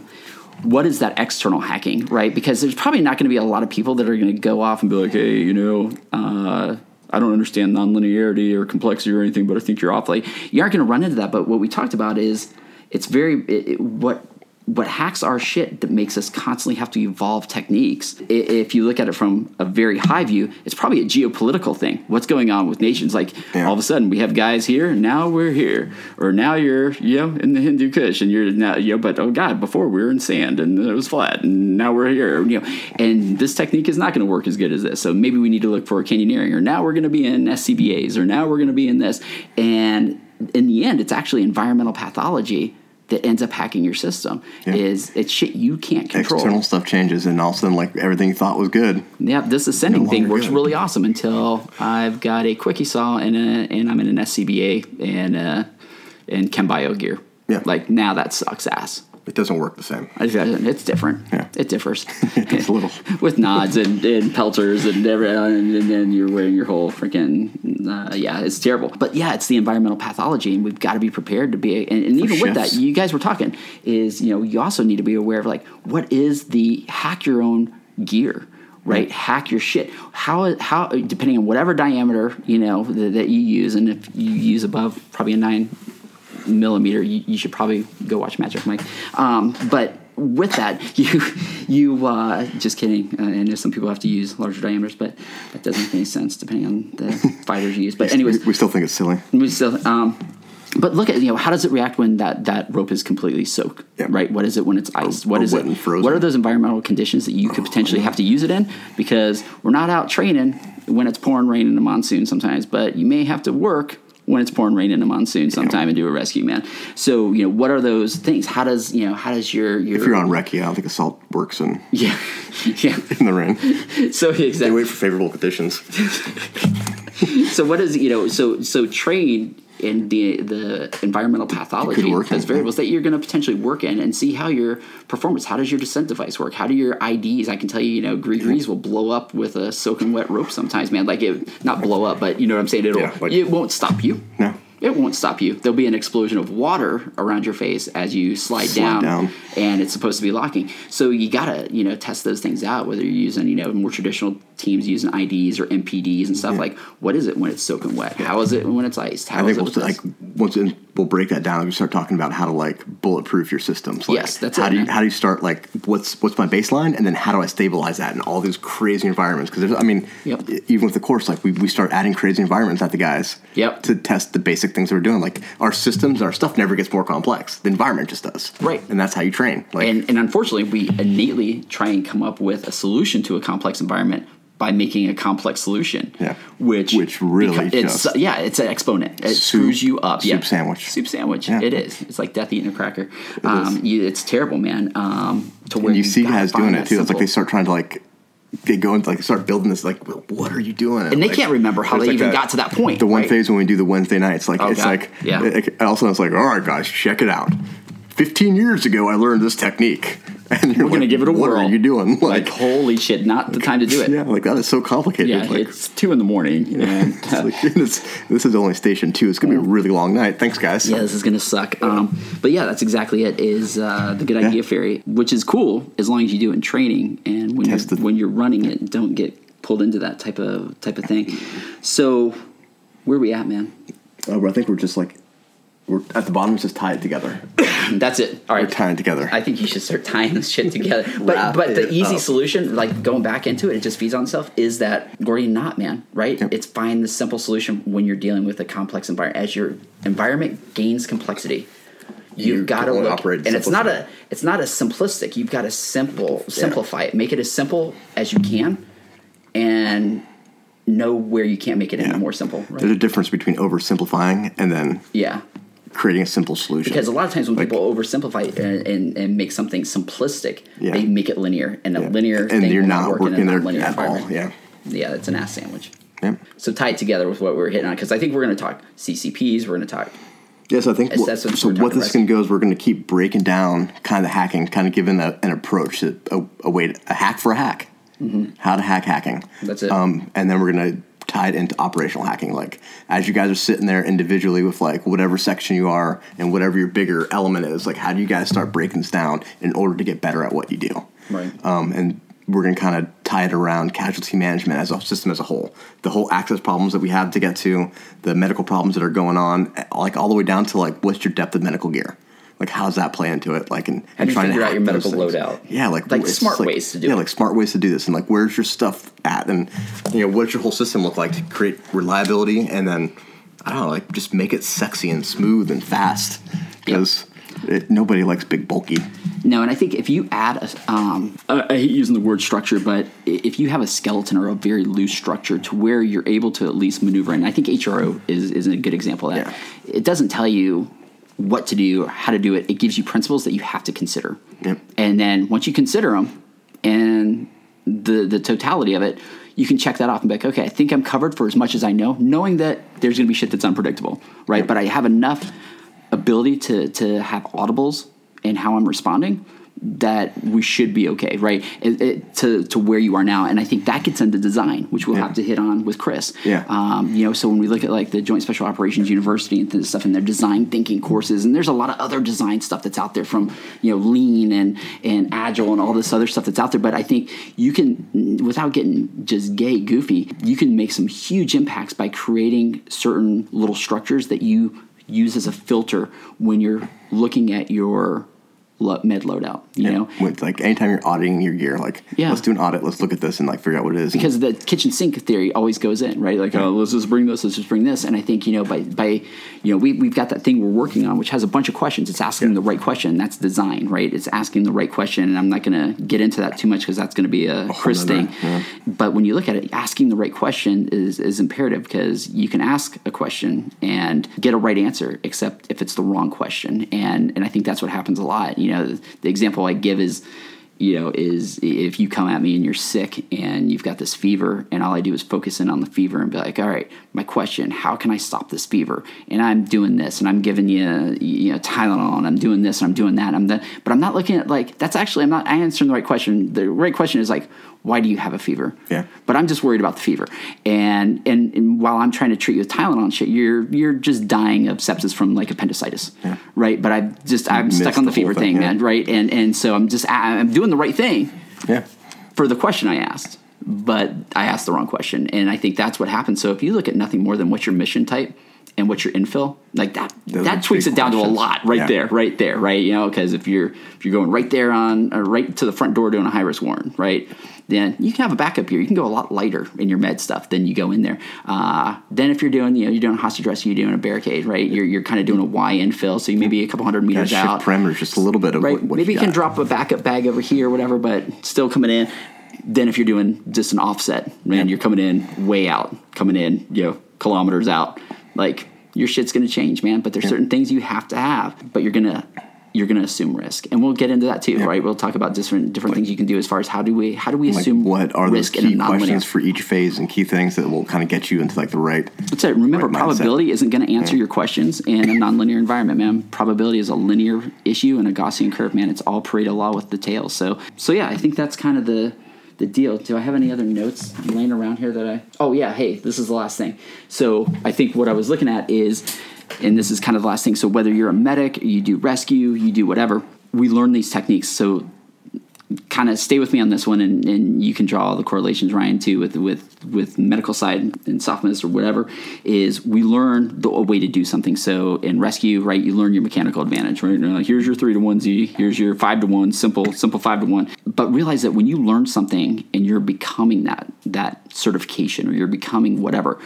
what is that external hacking, right? Because there's probably not going to be a lot of people that are going to go off and be like, "Hey, you know." Uh, I don't understand nonlinearity or complexity or anything, but I think you're off. Like you aren't going to run into that. But what we talked about is it's very it, it- what what hacks our shit that makes us constantly have to evolve techniques. If you look at it from a very high view, it's probably a geopolitical thing. What's going on with nations? Like Yeah. all of a sudden we have guys here, now we're here, or now you're you know in the Hindu Kush, and you're now you know, but oh god, before we were in sand and it was flat, and now we're here, you know, and this technique is not going to work as good as this. So maybe we need to look for canyoneering, or now we're going to be in SCBAs, or now we're going to be in this, and in the end, it's actually environmental pathology that ends up hacking your system Yeah. is it's shit you can't control. External stuff changes, and all of a sudden, like everything you thought was good. Yeah, this ascending No thing works good. really awesome until I've got a quickie saw and a, and I'm in an SCBA and uh and Chembio gear. Yeah. Like now that sucks ass. It doesn't work the same. It's different. Yeah. It differs. It's a little. with nods and, and Peltors and every, and, and then you're wearing your whole freaking uh, yeah it's terrible but yeah it's the environmental pathology and we've got to be prepared to be and, and even with that you guys were talking is you know you also need to be aware of like what is the hack your own gear right hack your shit how how depending on whatever diameter you know that, that you use and if you use above probably a nine millimeter, you, you should probably go watch Magic Mike. Um, but with that, you you uh, just kidding. Uh, know some people have to use larger diameters, but that doesn't make any sense depending on the fighters you use. But anyways, we, still think it's silly. we still, um, but look at you know how does it react when that that rope is completely soaked, Yeah. right? What is it when it's iced? What or is it? What are those environmental conditions that you could potentially have to use it in? Because we're not out training when it's pouring rain in a monsoon sometimes, but you may have to work when it's pouring rain in a monsoon sometime and do a rescue, man. So you know what are those things? How does you know how does your your If you're on recce, I don't think assault works in, yeah yeah in the rain. so exactly, They wait for favorable conditions. so what is you know so so train in the the environmental pathology work those variables that you're going to potentially work in and see how your performance how does your descent device work? How do your ids i can tell you you know grease will blow up with a soaking wet rope sometimes man. Like it not blow up but you know what i'm saying? It'll Yeah, like- it won't stop you. No. It won't stop you. There'll be an explosion of water around your face as you slide, Slide down, down. and it's supposed to be locking. So you gotta, you know, test those things out. Whether you're using, you know, more traditional teams using IDs or MPDs and stuff like, what is it when it's soaking wet? How is it when it's iced? How I think we'll like once in, we'll break that down. and We start talking about how to like bulletproof your systems. Like, Yes, that's how it, do you man. how do you start like what's what's my baseline and then how do I stabilize that in all these crazy environments? Because I mean, Yep. even with the course, like we, we start adding crazy environments at the guys. Yep. To test the basic things we're doing. Like our systems, our stuff never gets more complex. The environment just does. Right. And that's how you train. Like and, and unfortunately, we innately try and come up with a solution to a complex environment by making a complex solution. Yeah. Which Which really it's just- yeah, it's an exponent. It Soup- screws you up. soup yeah. sandwich. Soup sandwich. Yeah. It is. It's like death eating a cracker. um, is. you, it's terrible, man. Um, to where and you see guys doing it too. It's like they start trying to like they go into like start building this like what are you doing? And they like, can't remember how they like even got to that point, The one right? phase when we do the Wednesday nights, like Oh, it's God. like Yeah. It, it, also it's like all right guys, check it out. Fifteen years ago, I learned this technique, and you're We're gonna give it a what whirl. are you doing? like holy shit, not the time to do it. yeah, like that is so complicated. Yeah, like, it's two in the morning. And, it's like, this is only station two. It's gonna be a really long night. Thanks, guys. yeah, this is gonna suck. Um, but yeah, that's exactly it. Is uh, the good idea fairy, which is cool as long as you do it in training and when Test you're when you're running it, don't get pulled into that type of type of thing. So where are we at, man? Uh, I think we're just like we're at the bottom. It's just tie it together. That's it. All We're tying it together. I think you should start tying this shit together. But Wrap but the easy up. solution, like going back into it, it just feeds on itself, is that Gordian knot, man, right? Yep. It's find the simple solution when you're dealing with a complex environment. As your environment gains complexity, You you've got to look, operate and it's not a it's not a simplistic. You've got to simple simplify it, make it as simple as you can, and know where you can't make it any more simple. There's a difference between oversimplifying and then Yeah, creating a simple solution. because a lot of times when Like- people oversimplify and, and, and make something simplistic, Yeah. they make it linear, and a Yeah. linear and thing you're not work in a there nonlinear at all. Yeah. yeah, it's an ass sandwich. Yeah. So tie it together with what we were hitting on, because I think we're going to talk CCPs. We're going to talk Yes, I think. It's- what- that's what so what this can go is we're going to keep breaking down kind of hacking, kind of giving a, an approach, a, a, a way, to, a hack for a hack, how to hack hacking. Mm-hmm. That's it. Um, and then we're going to tie it into operational hacking. Like as you guys are sitting there individually with like whatever section you are and whatever your bigger element is, like how do you guys start breaking this down in order to get better at what you do? Right. Um, and we're going to kind of tie it around casualty management as a system as a whole. The whole access problems that we have to get to, the medical problems that are going on, like all the way down to like what's your depth of medical gear? Like how does that play into it? Like and, and trying figure to out your medical things. loadout? Yeah, like Like smart just, ways to do yeah, it. like smart ways to do this, and like where's your stuff at, and you know what's your whole system look like to create reliability, and then I don't know, like just make it sexy and smooth and fast because it, nobody likes big bulky. No, and I think if you add a, um, I I hate using the word structure, but if you have a skeleton or a very loose structure to where you're able to at least maneuver, and I think HRO is, is a good example of that. Yeah. It doesn't tell you what to do or how to do it. It gives you principles that you have to consider. Yep. And then once you consider them and the, the totality of it, you can check that off and be like, okay, I think I'm covered for as much as I know, knowing that there's going to be shit that's unpredictable, right? But I have enough ability to to have audibles in how I'm responding that we should be okay, right? It, it, to to where you are now, and I think that gets into design, which we'll Yeah. have to hit on with Chris. Yeah. Um, you know, so when we look at like the Joint Special Operations University and stuff in their design thinking courses, and there's a lot of other design stuff that's out there from you know lean and and agile and all this other stuff that's out there. But I think you can, without getting just gay goofy, you can make some huge impacts by creating certain little structures that you use as a filter when you're looking at your lo- med loadout. You Yeah. know, With, like anytime you're auditing your gear, like Yeah. let's do an audit, let's look at this and like figure out what it is. because the kitchen sink theory always goes in, right? Like, oh, let's just bring this, let's just bring this. And I think, you know, by, by you know, we, we've got that thing we're working on, which has a bunch of questions. It's asking Yeah. the right question. That's design, right? It's asking the right question. And I'm not going to get into that too much because that's going to be a, Chris thing. yeah. But when you look at it, asking the right question is, is imperative because you can ask a question and get a right answer, except if it's the wrong question. And, and I think that's what happens a lot. You know, the, the example I give is, you know, is if you come at me and you're sick and you've got this fever, and all I do is focus in on the fever and be like, all right, my question, how can I stop this fever? And I'm doing this, and I'm giving you, you know, Tylenol, and I'm doing this, and I'm doing that. And I'm the, but I'm not looking at like that's actually I'm not answering the right question. The right question is like, why do you have a fever? Yeah. But I'm just worried about the fever, and and, and while I'm trying to treat you with Tylenol and shit, you're you're just dying of sepsis from like appendicitis, right? But I just I'm stuck on the, the fever thing, thing, yeah. man, right? And and so I'm just I'm doing the right thing yeah. for the question I asked, but I asked the wrong question. And I think that's what happens. So if you look at nothing more than what's your mission type and what's your infill, like that, Those that tweaks it down to a lot right Yeah. there, right there, right? You know, because if you're if you're going right there on uh, right to the front door doing a high risk warrant, right? Then you can have a backup here. You can go a lot lighter in your med stuff than you go in there. Uh, then if you're doing, you know, you're doing a hostage rescue, you're doing a barricade, right? You're, you're kind of doing a Y infill, so you may be a couple hundred meters shift out parameters just a little bit of right? what, what Maybe you, can got. drop a backup bag over here, or whatever, but still coming in. Then if you're doing just an offset, man, you're coming in way out, coming in, you know, kilometers out. Like your shit's gonna change, man. But there's certain things you have to have, but you're gonna you're gonna assume risk, and we'll get into that too, right? We'll talk about different different things you can do as far as how do we how do we Like, assume what are those risk a key questions for each phase and key things that will kind of get you into like the right That's it. Remember, Right mindset. probability isn't going to answer your questions in a nonlinear environment, man. Probability is a linear issue and a Gaussian curve, man. It's all Pareto law with the tail. So, so yeah, I think that's kind of the the deal. Do I have any other notes laying around here that I? Oh yeah, hey, this is the last thing. So I think what I was looking at is, and this is kind of the last thing. So whether you're a medic, you do rescue, you do whatever, we learn these techniques. So kind of stay with me on this one, and, and you can draw all the correlations, Ryan, too, with with with medical side and softness or whatever. Is we learn the a way to do something. So in rescue, right, you learn your mechanical advantage, right? Here's your three to one Z, here's your five to one, simple simple five to one. But realize that when you learn something and you're becoming that that certification or you're becoming whatever.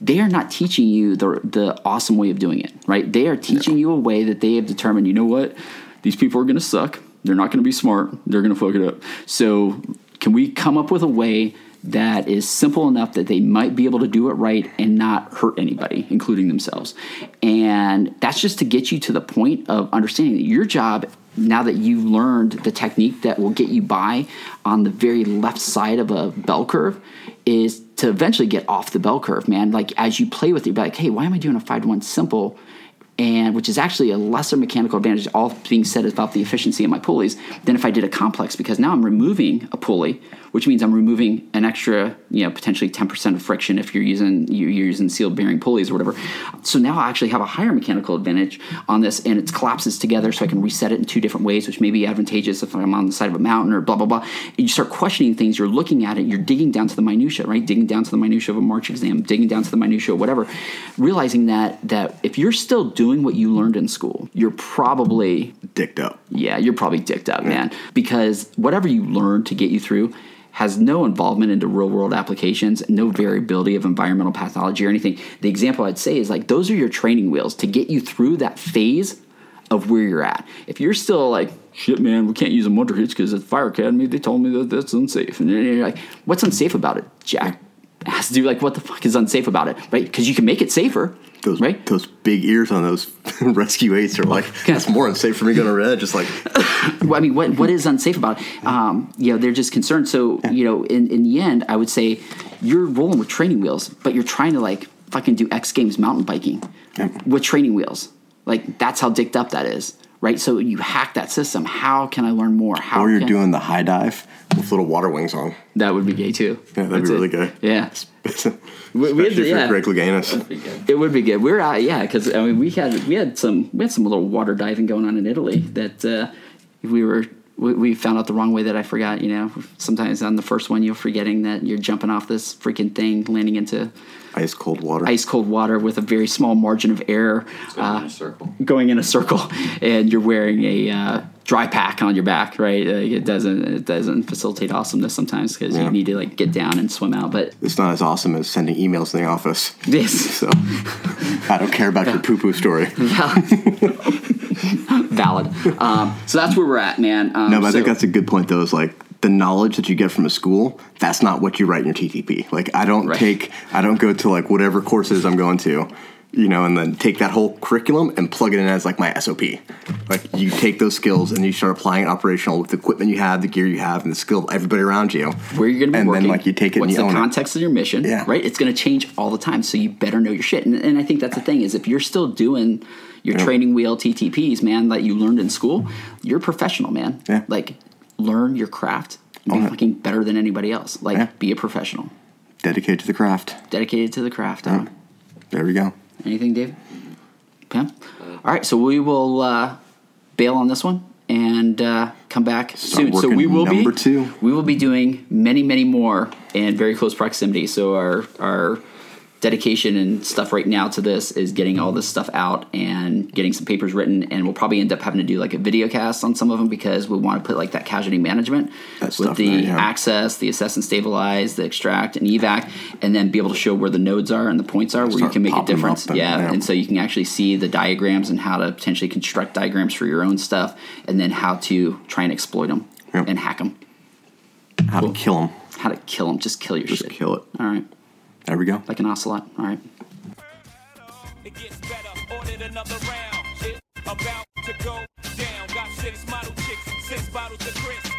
they are not teaching you the the awesome way of doing it, right? They are teaching you a way that they have determined. You know what? These people are going to suck. They're not going to be smart. They're going to fuck it up. So, can we come up with a way that is simple enough that they might be able to do it right and not hurt anybody, including themselves? And that's just to get you to the point of understanding that your job now that you've learned the technique that will get you by on the very left side of a bell curve is to eventually get off the bell curve, man. Like as you play with it, you're like, hey, why am I doing a five to one simple? And which is actually a lesser mechanical advantage, all being said about the efficiency of my pulleys, than if I did a complex because now I'm removing a pulley, which means I'm removing an extra, you know, potentially 10% of friction if you're using you're using sealed bearing pulleys or whatever. So now I actually have a higher mechanical advantage on this, and it collapses together, so I can reset it in two different ways, which may be advantageous if I'm on the side of a mountain or blah blah blah. You start questioning things, you're looking at it, you're digging down to the minutia, right? Digging down to the minutia of a March exam, digging down to the minutia, of whatever. Realizing that that if you're still doing what you learned in school, you're probably Dicked up. yeah, you're probably dicked up, man. Because whatever you learned to get you through has no involvement into real world applications, no variability of environmental pathology or anything. The example I'd say is like those are your training wheels to get you through that phase of where you're at. If you're still like, shit, man, we can't use a Munter hitch because at Fire Academy they told me that that's unsafe, and you're like, what's unsafe about it, Jack? Has to do like what the fuck is unsafe about it, right? Because you can make it safer, Those right? those big ears on those rescue eights are like it's more unsafe for me going to red. Just like Well, I mean, what what is unsafe about it? Um, you know, they're just concerned. So, you know, in, in the end, I would say you're rolling with training wheels, but you're trying to like fucking do X Games mountain biking with training wheels. Like that's how dicked up that is, right? So you hack that system. How can I learn more? How or you're can, doing the high dive with little water wings on. that would be gay too. Yeah, that'd That's be it. really good. Yeah, Especially we had yeah. Greg Louganis. It would be good. We're out, yeah, because I mean, we had we had some we had some little water diving going on in Italy that uh, we were we, we found out the wrong way that I forgot. You know, sometimes on the first one you're forgetting that you're jumping off this freaking thing, landing into Ice cold water. ice cold water with a very small margin of air, Going in uh, a circle. going in a circle, and you're wearing a uh, dry pack on your back. Right, like it doesn't it doesn't facilitate awesomeness sometimes because Yeah. you need to like get down and swim out. But It's not as awesome as sending emails in the office. this. So I don't care about your poo poo story. valid. Um, so that's where we're at, man. Um, No, but I think that's a good point, though. Is like the knowledge that you get from a school. That's not what you write in your TTP. Like I don't Right. take, I don't go to like whatever courses I'm going to, you know, and then take that whole curriculum and plug it in as like my SOP. Like you take those skills and you start applying it operational with the equipment you have, the gear you have, and the skill of everybody around you. where you're going to be and working. then like you take it What's and you the context of your mission? Yeah. Right. It's going to change all the time, so you better know your shit. And, and I think that's the thing is if you're still doing your Yeah. training wheel TTPs, man, that you learned in school, you're professional, man. Yeah. Like learn your craft. and Be Own it. fucking better than anybody else. Like Yeah. be a professional. Dedicated to the craft. dedicated to the craft. There we go. Anything, Dave? Pam? All right, so we will uh, bail on this one and uh, come back soon. So we will number be two. we will be doing many, many more in very close proximity. So our our dedication and stuff right now to this is getting all this stuff out and getting some papers written and we'll probably end up having to do like a video cast on some of them because we want to put like that casualty management That with the yeah. access the assess and stabilize the extract and evac and then be able to show where the nodes are and the points are where you can make a difference and- yeah yeah. and so you can actually see the diagrams and how to potentially construct diagrams for your own stuff and then how to try and exploit them Yep. and hack them How to kill them. how to kill them just kill your Just shit kill it. all right There we go. like an ocelot all right It gets better, ordered another round. Shit about to go down. Got six model chicks, six bottles of Chris.